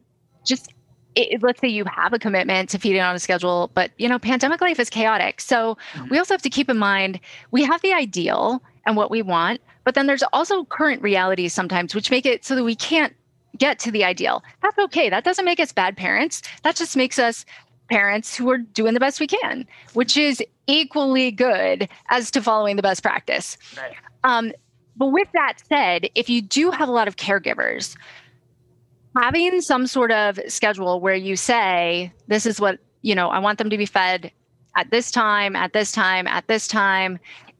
Speaker 2: just it, let's say you have a commitment to feeding on a schedule, but you know, pandemic life is chaotic. So mm-hmm. we also have to keep in mind we have the ideal and what we want, but then there's also current realities sometimes which make it so that we can't get to the ideal. That's okay. That doesn't make us bad parents. That just makes us parents who are doing the best we can, which is equally good as to following the best practice. Right. Um, but with that said, if you do have a lot of caregivers, having some sort of schedule where you say, this is what, you know, I want them to be fed at this time, at this time, at this time,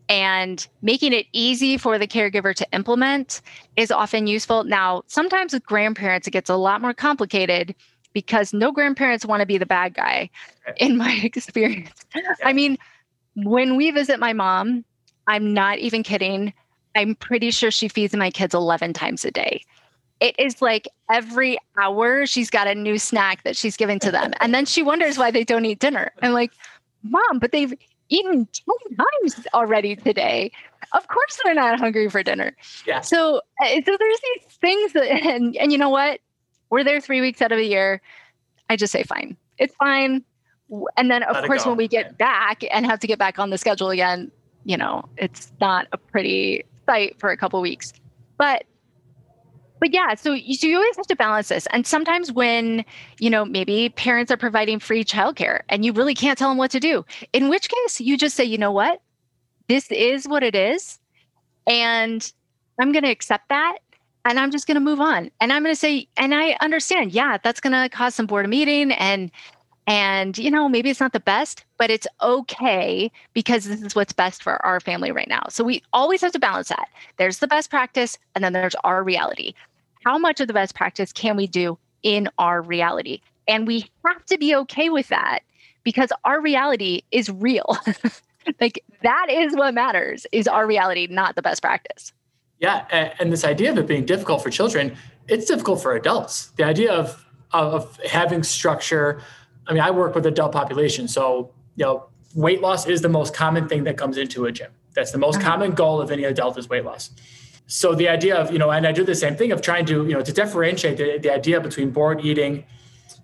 Speaker 2: and making it easy for the caregiver to implement is often useful. Now, sometimes with grandparents, it gets a lot more complicated because no grandparents want to be the bad guy, in my experience. Yeah. I mean, when we visit my mom, I'm not even kidding. I'm pretty sure she feeds my kids 11 times a day it is like every hour she's got a new snack that she's giving to them. And then she wonders why they don't eat dinner. I'm like, Mom, but they've eaten 10 times already today. Of course they're not hungry for dinner.
Speaker 1: Yeah.
Speaker 2: So, uh, so there's these things that, and, and you know what? We're there three weeks out of the year. I just say, fine, it's fine. And then, of Let course, when we get back and have to get back on the schedule again, you know, it's not a pretty sight for a couple weeks. But but yeah, so you, so you always have to balance this. And sometimes when, you know, maybe parents are providing free childcare and you really can't tell them what to do, in which case you just say, you know what? This is what it is. And I'm going to accept that. And I'm just going to move on. And I'm going to say, and I understand, yeah, that's going to cause some boredom meeting and and, you know, maybe it's not the best, but it's okay because this is what's best for our family right now. So we always have to balance that. There's the best practice, and then there's our reality. How much of the best practice can we do in our reality? And we have to be okay with that because our reality is real. like that is what matters is our reality, not the best practice.
Speaker 1: Yeah. And this idea of it being difficult for children, it's difficult for adults. The idea of, of having structure, I mean, I work with adult population, so you know, weight loss is the most common thing that comes into a gym. That's the most uh-huh. common goal of any adult is weight loss. So the idea of you know, and I do the same thing of trying to you know to differentiate the, the idea between bored eating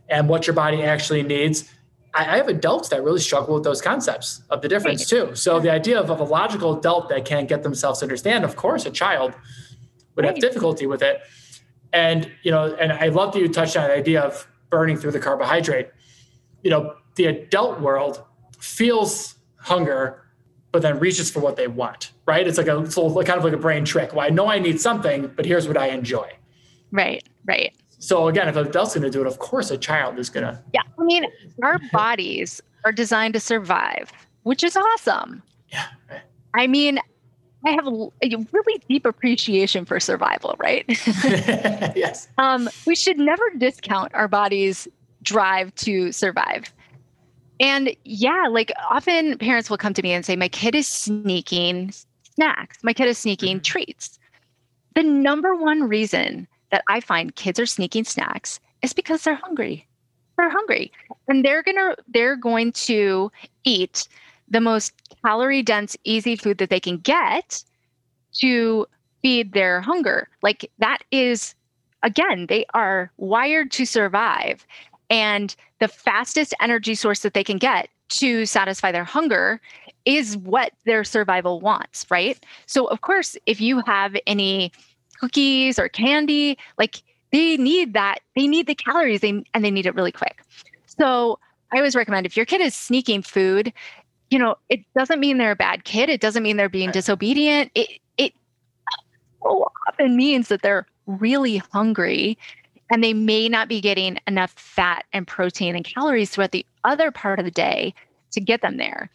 Speaker 1: and what your body actually needs. I, I have adults that really struggle with those concepts of the difference too. So the idea of, of a logical adult that can't get themselves to understand, of course, a child would have difficulty with it. And you know, and I love that you touched on the idea of burning through the carbohydrate you know, the adult world feels hunger, but then reaches for what they want, right? It's like a it's kind of like a brain trick. Well, I know I need something, but here's what I enjoy.
Speaker 2: Right, right.
Speaker 1: So again, if an adult's going to do it, of course a child is going to.
Speaker 2: Yeah, I mean, our bodies are designed to survive, which is awesome.
Speaker 1: Yeah. Right.
Speaker 2: I mean, I have a really deep appreciation for survival, right?
Speaker 1: yes.
Speaker 2: Um, we should never discount our bodies' drive to survive. And yeah, like often parents will come to me and say, My kid is sneaking snacks, my kid is sneaking mm-hmm. treats. The number one reason that I find kids are sneaking snacks is because they're hungry. They're hungry. And they're gonna they're going to eat the most calorie dense, easy food that they can get to feed their hunger. Like that is again, they are wired to survive. And the fastest energy source that they can get to satisfy their hunger is what their survival wants, right? So, of course, if you have any cookies or candy, like they need that, they need the calories they, and they need it really quick. So, I always recommend if your kid is sneaking food, you know, it doesn't mean they're a bad kid. It doesn't mean they're being right. disobedient. It it so often means that they're really hungry and they may not be getting enough fat and protein and calories throughout the other part of the day to get them there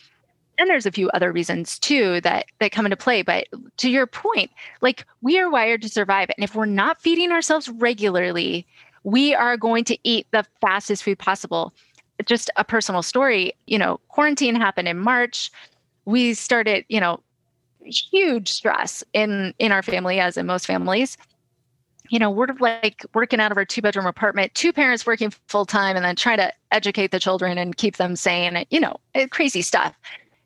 Speaker 2: and there's a few other reasons too that that come into play but to your point like we are wired to survive and if we're not feeding ourselves regularly we are going to eat the fastest food possible. Just a personal story you know quarantine happened in march. We started you know huge stress in in our family as in most families. You know, we're like working out of our two bedroom apartment, two parents working full time, and then trying to educate the children and keep them sane, you know, eh, crazy stuff.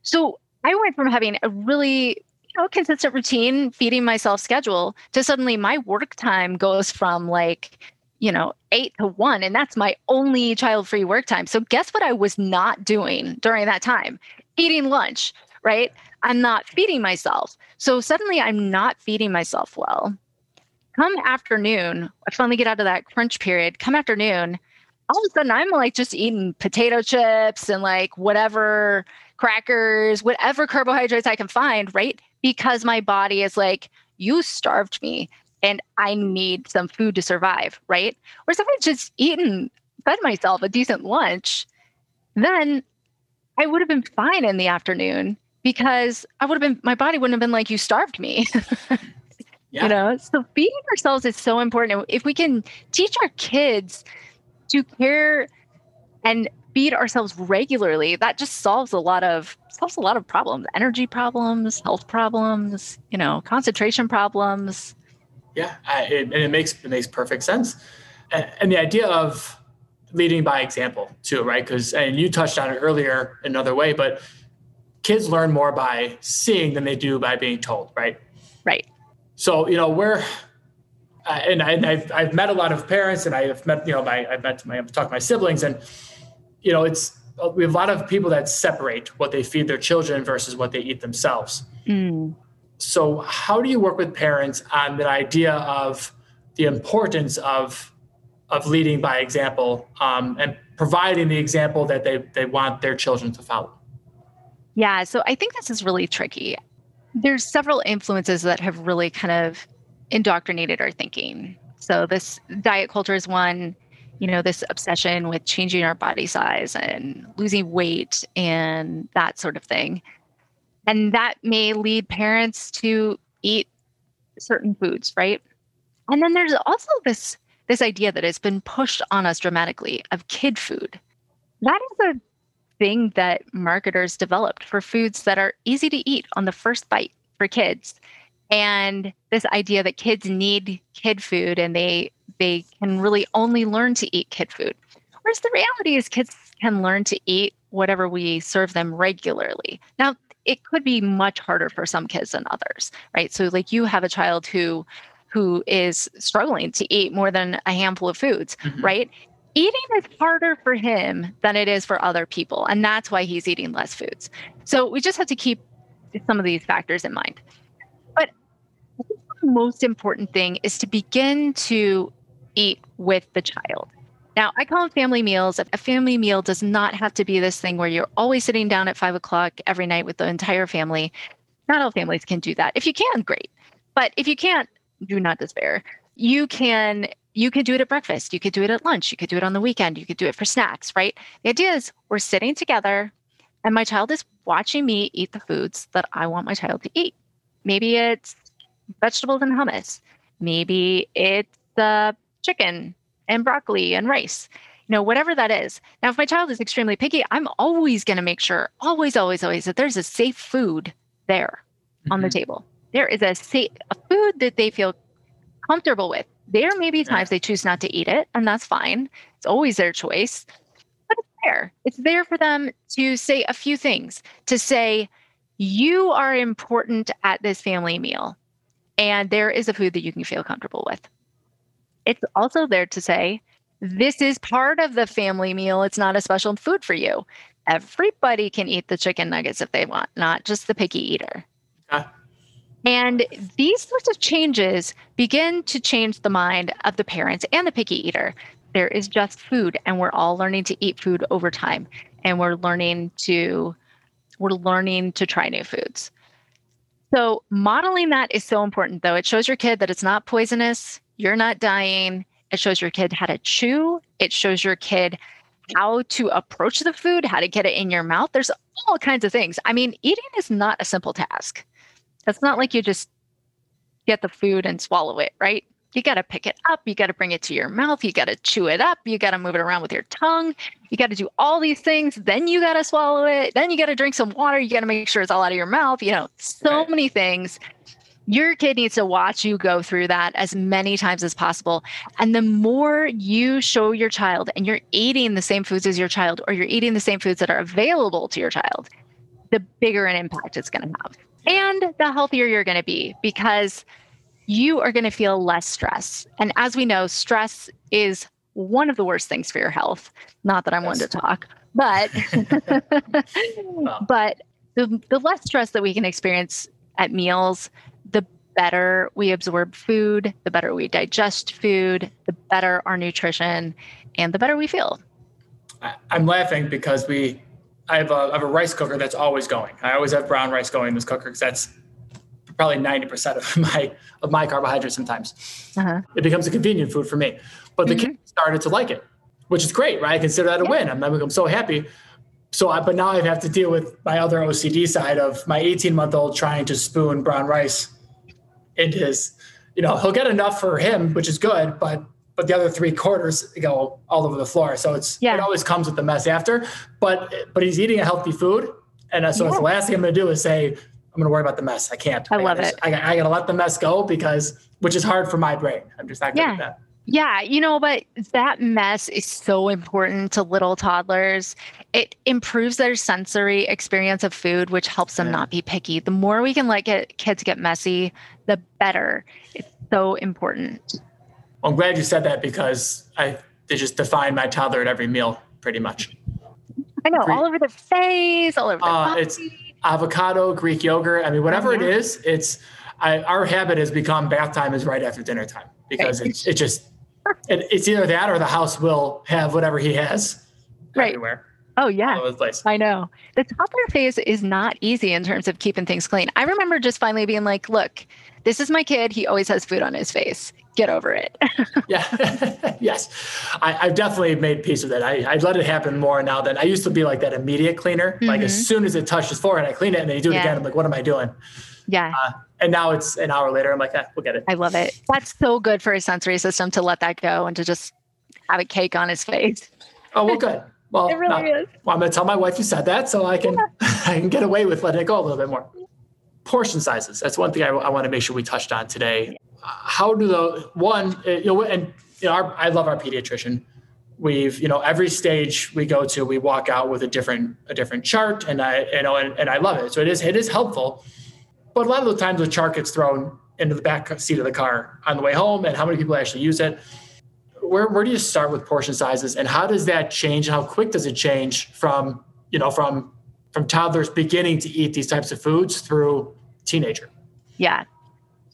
Speaker 2: So I went from having a really you know consistent routine, feeding myself schedule, to suddenly my work time goes from like you know, eight to one, and that's my only child free work time. So, guess what I was not doing during that time? Eating lunch, right? I'm not feeding myself. So, suddenly I'm not feeding myself well. Come afternoon, I finally get out of that crunch period. Come afternoon, all of a sudden I'm like just eating potato chips and like whatever crackers, whatever carbohydrates I can find, right? Because my body is like, you starved me and I need some food to survive, right? Whereas if I just eaten, fed myself a decent lunch, then I would have been fine in the afternoon because I would have been, my body wouldn't have been like, you starved me. yeah. You know, so feeding ourselves is so important. If we can teach our kids to care and feed ourselves regularly, that just solves a lot of solves a lot of problems, energy problems, health problems, you know, concentration problems.
Speaker 1: Yeah, I, it, and it makes it makes perfect sense. And, and the idea of leading by example too, right? Because and you touched on it earlier another way, but kids learn more by seeing than they do by being told, right?
Speaker 2: Right.
Speaker 1: So you know we're uh, and, I, have I've met a lot of parents, and I've met you know my I've met my I've talked to my siblings, and you know, it's we have a lot of people that separate what they feed their children versus what they eat themselves. Mm. So, how do you work with parents on the idea of the importance of of leading by example um, and providing the example that they they want their children to follow?
Speaker 2: Yeah, so I think this is really tricky. There's several influences that have really kind of indoctrinated our thinking. So this diet culture is one you know, this obsession with changing our body size and losing weight and that sort of thing. And that may lead parents to eat certain foods, right? And then there's also this this idea that has been pushed on us dramatically of kid food. That is a thing that marketers developed for foods that are easy to eat on the first bite for kids. And this idea that kids need kid food and they they can really only learn to eat kid food. Whereas the reality is, kids can learn to eat whatever we serve them regularly. Now, it could be much harder for some kids than others, right? So, like you have a child who who is struggling to eat more than a handful of foods, mm-hmm. right? Eating is harder for him than it is for other people, and that's why he's eating less foods. So we just have to keep some of these factors in mind. But the most important thing is to begin to eat with the child. Now, I call them family meals. A family meal does not have to be this thing where you're always sitting down at five o'clock every night with the entire family. Not all families can do that. If you can, great. But if you can't, do not despair. You can you could do it at breakfast. You could do it at lunch. You could do it on the weekend. You could do it for snacks, right? The idea is we're sitting together and my child is watching me eat the foods that I want my child to eat. Maybe it's vegetables and hummus. Maybe it's the chicken and broccoli and rice you know whatever that is now if my child is extremely picky i'm always going to make sure always always always that there's a safe food there mm-hmm. on the mm-hmm. table there is a safe a food that they feel comfortable with there may be times yeah. they choose not to eat it and that's fine it's always their choice but it's there it's there for them to say a few things to say you are important at this family meal and there is a food that you can feel comfortable with it's also there to say, this is part of the family meal. It's not a special food for you. Everybody can eat the chicken nuggets if they want, not just the picky eater. And these sorts of changes begin to change the mind of the parents and the picky eater there is just food and we're all learning to eat food over time and we're learning to we're learning to try new foods. So modeling that is so important though. It shows your kid that it's not poisonous, you're not dying. It shows your kid how to chew, it shows your kid how to approach the food, how to get it in your mouth. There's all kinds of things. I mean, eating is not a simple task. It's not like you just get the food and swallow it, right? You got to pick it up. You got to bring it to your mouth. You got to chew it up. You got to move it around with your tongue. You got to do all these things. Then you got to swallow it. Then you got to drink some water. You got to make sure it's all out of your mouth. You know, so right. many things. Your kid needs to watch you go through that as many times as possible. And the more you show your child and you're eating the same foods as your child, or you're eating the same foods that are available to your child, the bigger an impact it's going to have. And the healthier you're going to be because you are going to feel less stress. And as we know, stress is one of the worst things for your health. Not that I'm yes. one to talk, but but the, the less stress that we can experience at meals, better we absorb food, the better we digest food, the better our nutrition, and the better we feel.
Speaker 1: I'm laughing because we I have, a, I have a rice cooker that's always going. I always have brown rice going in this cooker because that's probably 90% of my of my carbohydrates sometimes. Uh-huh. It becomes a convenient food for me. But the mm-hmm. kids started to like it, which is great, right? I consider that a yeah. win. I'm, I'm so happy. So, I, but now I have to deal with my other OCD side of my 18 month old trying to spoon brown rice into his, you know, he'll get enough for him, which is good, but but the other three quarters go all over the floor. So it's yeah. it always comes with the mess after. But but he's eating a healthy food, and so yeah. the last thing I'm going to do is say I'm going to worry about the mess. I can't.
Speaker 2: I, I love
Speaker 1: gotta,
Speaker 2: it.
Speaker 1: I, I got to let the mess go because, which is hard for my brain. I'm just not good
Speaker 2: yeah.
Speaker 1: at that.
Speaker 2: Yeah, you know, but that mess is so important to little toddlers. It improves their sensory experience of food, which helps them yeah. not be picky. The more we can let get, kids get messy, the better. It's so important.
Speaker 1: Well, I'm glad you said that because I they just define my toddler at every meal pretty much.
Speaker 2: I know, all over the face, all over the uh,
Speaker 1: It's avocado, Greek yogurt. I mean, whatever it is, it's I, our habit has become bath time is right after dinner time because it's it just it, it's either that or the house will have whatever he has
Speaker 2: right. everywhere. Oh yeah, I know. The toddler phase is not easy in terms of keeping things clean. I remember just finally being like, "Look, this is my kid. He always has food on his face get over it.
Speaker 1: yeah. yes. I, have definitely made peace with it. I, I let it happen more now than I used to be like that immediate cleaner. Mm-hmm. Like as mm-hmm. soon as it touches forehead, I clean it and then you do it yeah. again. I'm like, what am I doing?
Speaker 2: Yeah.
Speaker 1: Uh, and now it's an hour later. I'm like, eh, we'll get it.
Speaker 2: I love it. That's so good for his sensory system to let that go and to just have a cake on his face.
Speaker 1: Oh, well, good. Well,
Speaker 2: it really not, is.
Speaker 1: Well, I'm going to tell my wife you said that so I can, yeah. I can get away with letting it go a little bit more. Portion sizes. That's one thing I, I want to make sure we touched on today how do the one uh, you know and you know our, I love our pediatrician. We've you know every stage we go to we walk out with a different a different chart and I you know and, and I love it. So it is it is helpful. But a lot of the times the chart gets thrown into the back seat of the car on the way home and how many people actually use it. Where, where do you start with portion sizes and how does that change and how quick does it change from you know from from toddlers beginning to eat these types of foods through teenager
Speaker 2: yeah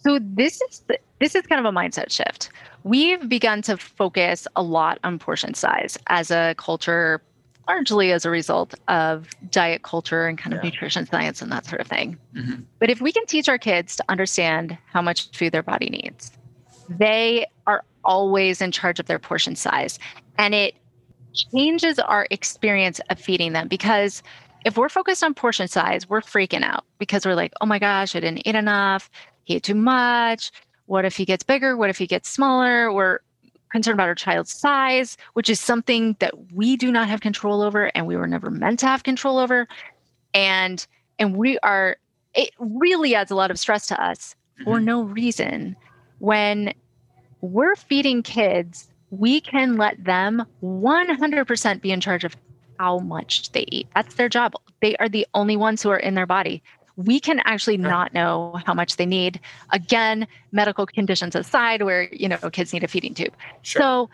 Speaker 2: so this is this is kind of a mindset shift. We've begun to focus a lot on portion size as a culture, largely as a result of diet culture and kind of yeah. nutrition science and that sort of thing. Mm-hmm. But if we can teach our kids to understand how much food their body needs, they are always in charge of their portion size. And it changes our experience of feeding them because if we're focused on portion size, we're freaking out because we're like, oh my gosh, I didn't eat enough he ate too much. What if he gets bigger? What if he gets smaller? We're concerned about our child's size, which is something that we do not have control over and we were never meant to have control over. And and we are it really adds a lot of stress to us for mm-hmm. no reason. When we're feeding kids, we can let them 100% be in charge of how much they eat. That's their job. They are the only ones who are in their body we can actually not know how much they need. Again, medical conditions aside, where you know kids need a feeding tube. Sure. So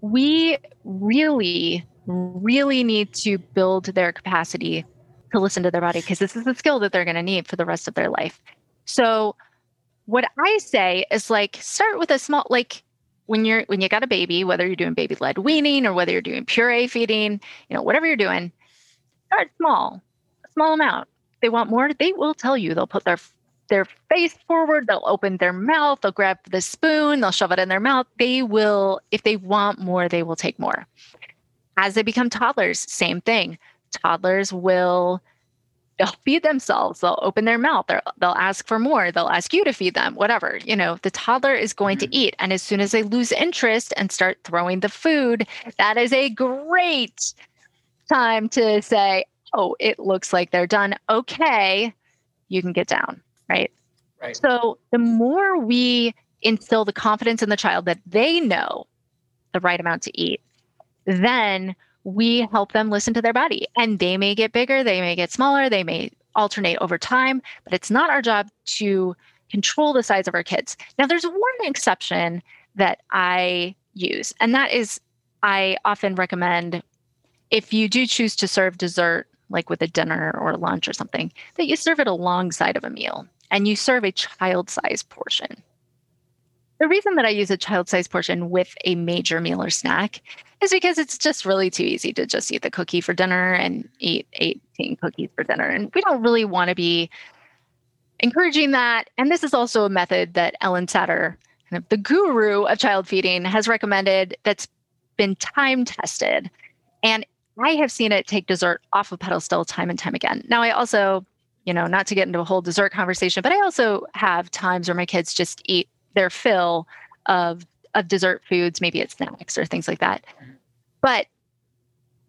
Speaker 2: we really, really need to build their capacity to listen to their body because this is a skill that they're going to need for the rest of their life. So what I say is like start with a small like when you're when you got a baby, whether you're doing baby led weaning or whether you're doing puree feeding, you know, whatever you're doing, start small, a small amount. They want more, they will tell you. They'll put their their face forward, they'll open their mouth, they'll grab the spoon, they'll shove it in their mouth. They will, if they want more, they will take more. As they become toddlers, same thing. Toddlers will they'll feed themselves they'll open their mouth they'll, they'll ask for more they'll ask you to feed them whatever you know the toddler is going mm-hmm. to eat and as soon as they lose interest and start throwing the food that is a great time to say oh it looks like they're done okay you can get down right
Speaker 1: right
Speaker 2: so the more we instill the confidence in the child that they know the right amount to eat then we help them listen to their body. And they may get bigger, they may get smaller, they may alternate over time, but it's not our job to control the size of our kids. Now, there's one exception that I use, and that is I often recommend if you do choose to serve dessert, like with a dinner or lunch or something, that you serve it alongside of a meal and you serve a child sized portion. The reason that I use a child sized portion with a major meal or snack is because it's just really too easy to just eat the cookie for dinner and eat 18 cookies for dinner. And we don't really want to be encouraging that. And this is also a method that Ellyn Satter, kind of the guru of child feeding, has recommended that's been time tested. And I have seen it take dessert off of pedestal time and time again. Now, I also, you know, not to get into a whole dessert conversation, but I also have times where my kids just eat their fill of of dessert foods, maybe it's snacks or things like that. But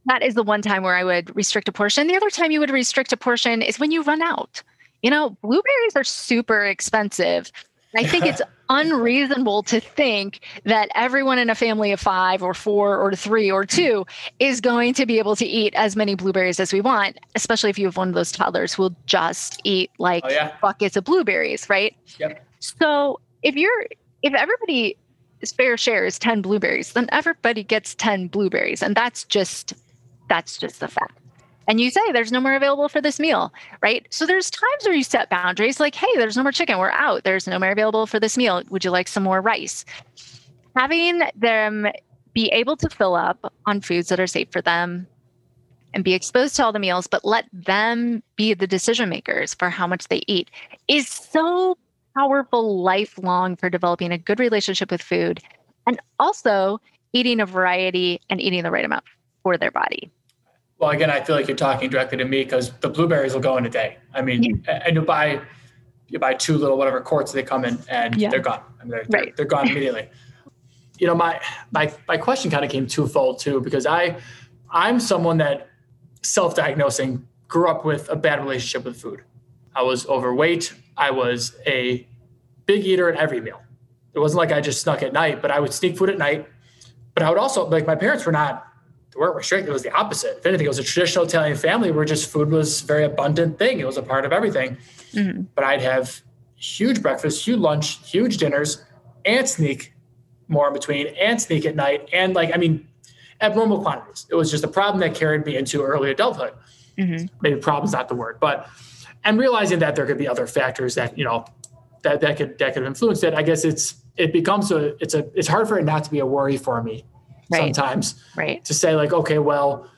Speaker 2: that is the one time where I would restrict a portion. The other time you would restrict a portion is when you run out. You know, blueberries are super expensive. I think it's unreasonable to think that everyone in a family of five or four or three or two is going to be able to eat as many blueberries as we want, especially if you have one of those toddlers who will just eat like oh, yeah. buckets of blueberries, right?
Speaker 1: Yep.
Speaker 2: So if you're if everybody fair share is 10 blueberries, then everybody gets 10 blueberries. And that's just that's just the fact. And you say there's no more available for this meal, right? So there's times where you set boundaries like, hey, there's no more chicken, we're out. There's no more available for this meal. Would you like some more rice? Having them be able to fill up on foods that are safe for them and be exposed to all the meals, but let them be the decision makers for how much they eat is so powerful lifelong for developing a good relationship with food and also eating a variety and eating the right amount for their body.
Speaker 1: Well, again, I feel like you're talking directly to me because the blueberries will go in a day. I mean, yeah. and you buy you buy two little whatever quarts they come in and yeah. they're gone. I mean, they're, right. they're, they're gone immediately. you know, my my my question kind of came twofold too because I I'm someone that self-diagnosing grew up with a bad relationship with food. I was overweight. I was a big eater at every meal. It wasn't like I just snuck at night, but I would sneak food at night. But I would also like my parents were not weren't restricted. It was the opposite. If anything, it was a traditional Italian family where just food was a very abundant thing. It was a part of everything. Mm-hmm. But I'd have huge breakfast, huge lunch, huge dinners, and sneak more in between, and sneak at night, and like I mean, abnormal quantities. It was just a problem that carried me into early adulthood. Mm-hmm. Maybe problem's not the word, but and realizing that there could be other factors that you know that that could that could influence it. I guess it's it becomes a it's a it's hard for it not to be a worry for me right. sometimes.
Speaker 2: Right.
Speaker 1: To say like, okay, well,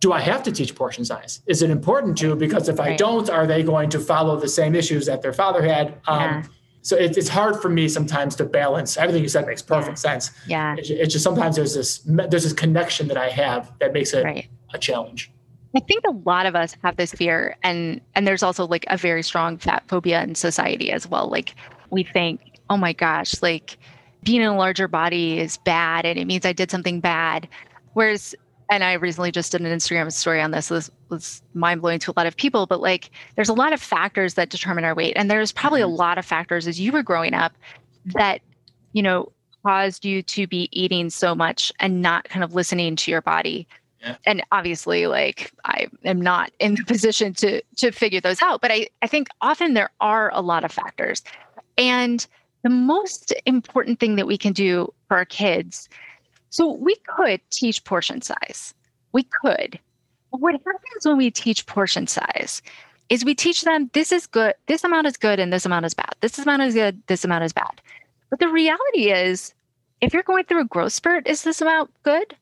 Speaker 1: do I have to teach portion size? Is it important to? Because if right. I don't, are they going to follow the same issues that their father had? Um, yeah. So it, it's hard for me sometimes to balance. Everything you said makes perfect
Speaker 2: yeah.
Speaker 1: sense.
Speaker 2: Yeah.
Speaker 1: It's, it's, just sometimes there's this there's this connection that I have that makes it right. a challenge.
Speaker 2: I think a lot of us have this fear and and there's also like a very strong fat phobia in society as well. Like we think, "Oh my gosh, like being in a larger body is bad and it means I did something bad." Whereas and I recently just did an Instagram story on this. This was mind blowing to a lot of people, but like there's a lot of factors that determine our weight. And there's probably a mm-hmm. lot of factors as you were growing up that, you know, caused you to be eating so much and not kind of listening to your body Yeah. and obviously like i am not in the position to to figure those out but i i think often there are a lot of factors and the most important thing that we can do for our kids so we could teach portion size we could what happens when we teach portion size is we teach them this is good this amount is good and this amount is bad this amount is good this amount is bad but the reality is if you're going through a growth spurt, is this amount good?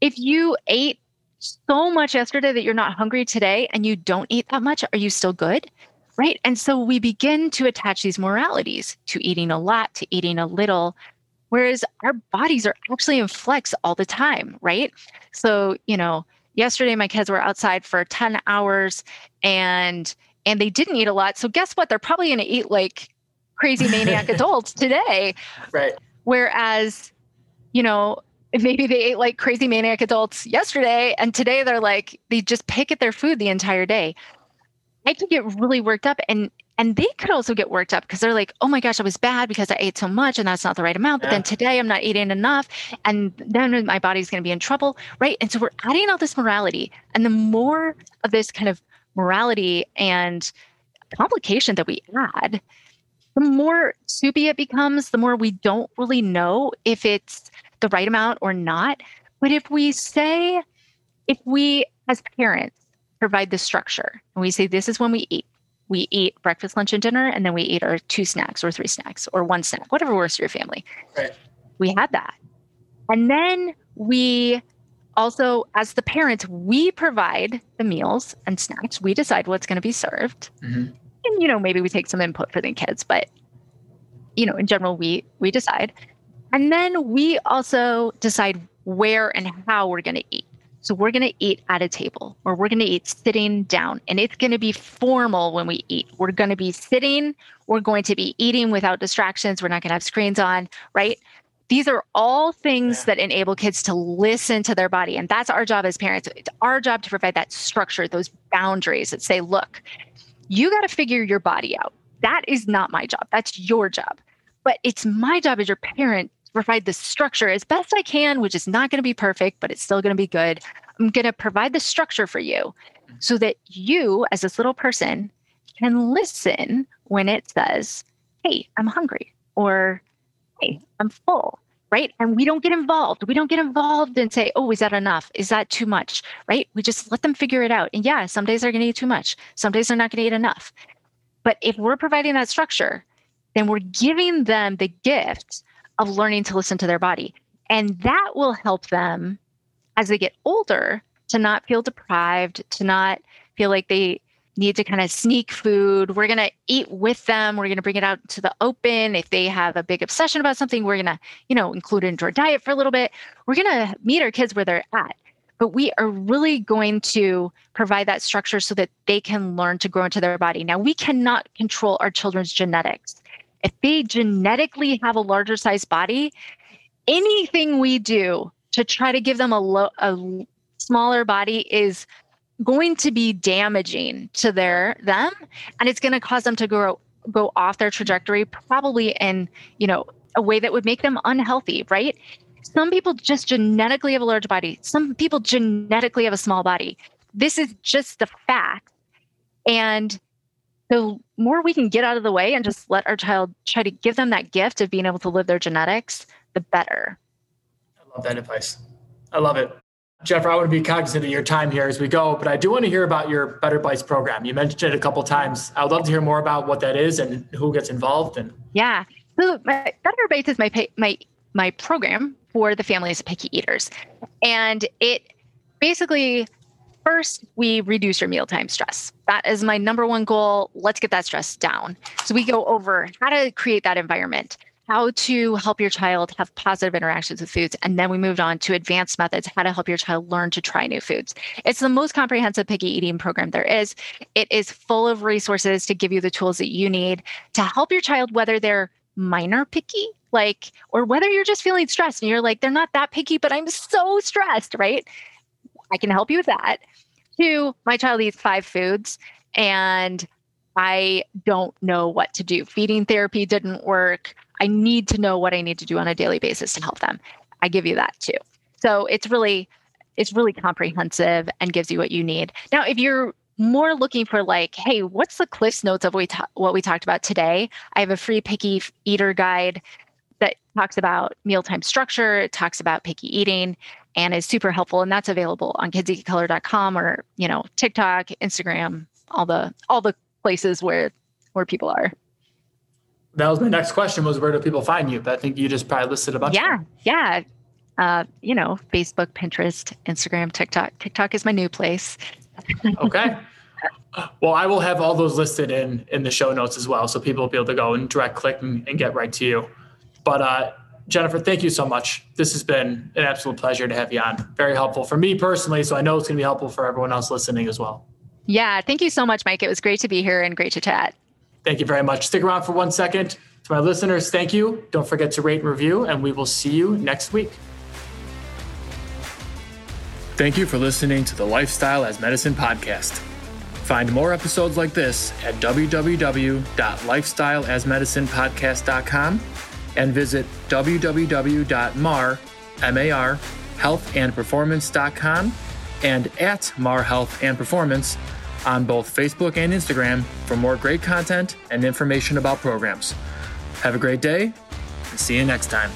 Speaker 2: If you ate so much yesterday that you're not hungry today and you don't eat that much, are you still good? Right. And so we begin to attach these moralities to eating a lot, to eating a little, whereas our bodies are actually in flex all the time. Right. So, you know, yesterday my kids were outside for 10 hours and and they didn't eat a lot. So guess what? They're probably going to eat like crazy maniac adults today.
Speaker 1: Right.
Speaker 2: Whereas, you know, maybe they ate like crazy maniac adults yesterday and today they're like they just pick at their food the entire day i could get really worked up and and they could also get worked up because they're like oh my gosh i was bad because i ate so much and that's not the right amount but yeah. then today i'm not eating enough and then my body's going to be in trouble right and so we're adding all this morality and the more of this kind of morality and complication that we add the more soupy it becomes the more we don't really know if it's the right amount or not. But if we say, if we as parents provide the structure and we say, this is when we eat, we eat breakfast, lunch, and dinner, and then we eat our two snacks or three snacks or one snack, whatever works for your family.
Speaker 1: Right.
Speaker 2: We had that. And then we also, as the parents, we provide the meals and snacks. We decide what's going to be served. Mm-hmm. And, you know, maybe we take some input for the kids, but, you know, in general, we we decide. And then we also decide where and how we're going to eat. So we're going to eat at a table or we're going to eat sitting down and it's going to be formal when we eat. We're going to be sitting, we're going to be eating without distractions, we're not going to have screens on, right? These are all things that enable kids to listen to their body. And that's our job as parents. It's our job to provide that structure, those boundaries that say, look, you got to figure your body out. That is not my job. That's your job. But it's my job as your parent provide the structure as best I can, which is not going to be perfect, but it's still going to be good. I'm going to provide the structure for you mm-hmm. so that you, as this little person, can listen when it says, Hey, I'm hungry, or Hey, I'm full, right? And we don't get involved. We don't get involved and say, Oh, is that enough? Is that too much, right? We just let them figure it out. And yeah, some days they're going to eat too much, some days they're not going to eat enough. But if we're providing that structure, then we're giving them the gift of learning to listen to their body. And that will help them as they get older to not feel deprived, to not feel like they need to kind of sneak food. We're going to eat with them. We're going to bring it out to the open. If they have a big obsession about something, we're going to, you know, include it into our diet for a little bit. We're going to meet our kids where they're at. But we are really going to provide that structure so that they can learn to grow into their body. Now, we cannot control our children's genetics if they genetically have a larger size body, anything we do to try to give them a, lo- a smaller body is going to be damaging to their them and it's going to cause them to grow go off their trajectory probably in you know a way that would make them unhealthy right? Some people just genetically have a large body. Some people genetically have a small body. This is just the fact. And the more we can get out of the way and just let our child try to give them that gift of being able to live their genetics, the better.
Speaker 1: I love that advice. I love it. Jen, I want to be cognizant of your time here as we go, but I do want to hear about your Better Bites program. You mentioned it a couple times. I would love to hear more about what that is and who gets involved. And
Speaker 2: yeah, so my, Better Bites is my my my program for the families of picky eaters, and it basically First, we reduce your mealtime stress. That is my number one goal. Let's get that stress down. So we go over how to create that environment, how to help your child have positive interactions with foods. And then we moved on to advanced methods, how to help your child learn to try new foods. It's the most comprehensive picky eating program there is. It is full of resources to give you the tools that you need to help your child, whether they're minor picky like or whether you're just feeling stressed and you're like they're not that picky but i'm so stressed right I can help you with that. Two, my child eats five foods and I don't know what to do. Feeding therapy didn't work. I need to know what I need to do on a daily basis to help them. I give you that too. So it's really it's really comprehensive and gives you what you need. Now, if you're more looking for like, hey, what's the Cliffs Notes of we ta- what we talked about today? I have a free picky eater guide that talks about mealtime structure, it talks about picky eating, and is super helpful. And that's available on kidseatcolor.com or, you know, TikTok, Instagram, all the all the places where where people are.
Speaker 1: That was my next question was where do people find you? But I think you just probably listed a bunch.
Speaker 2: Yeah, yeah. Uh, you know, Facebook, Pinterest, Instagram, TikTok. TikTok is my new place.
Speaker 1: okay. Well, I will have all those listed in in the show notes as well, so people will be able to go and direct click and, and get right to you. But uh, Jennifer, thank you so much. This has been an absolute pleasure to have you on. Very helpful for me personally, so I know it's going to be helpful for everyone else listening as well.
Speaker 2: Yeah, thank you so much, Mike. It was great to be here and great to chat.
Speaker 1: Thank you very much. Stick around for one second. To my listeners, thank you. Don't forget to rate and review, and we will see you next week. Thank you for listening to the Lifestyle as Medicine podcast. Find more episodes like this at www.lifestyleasmedicinepodcast.com and visit www.mar, M-A-R, healthandperformance.com and at Mar Health and Performance on both Facebook and Instagram for more great content and information about programs. Have a great day and see you next time.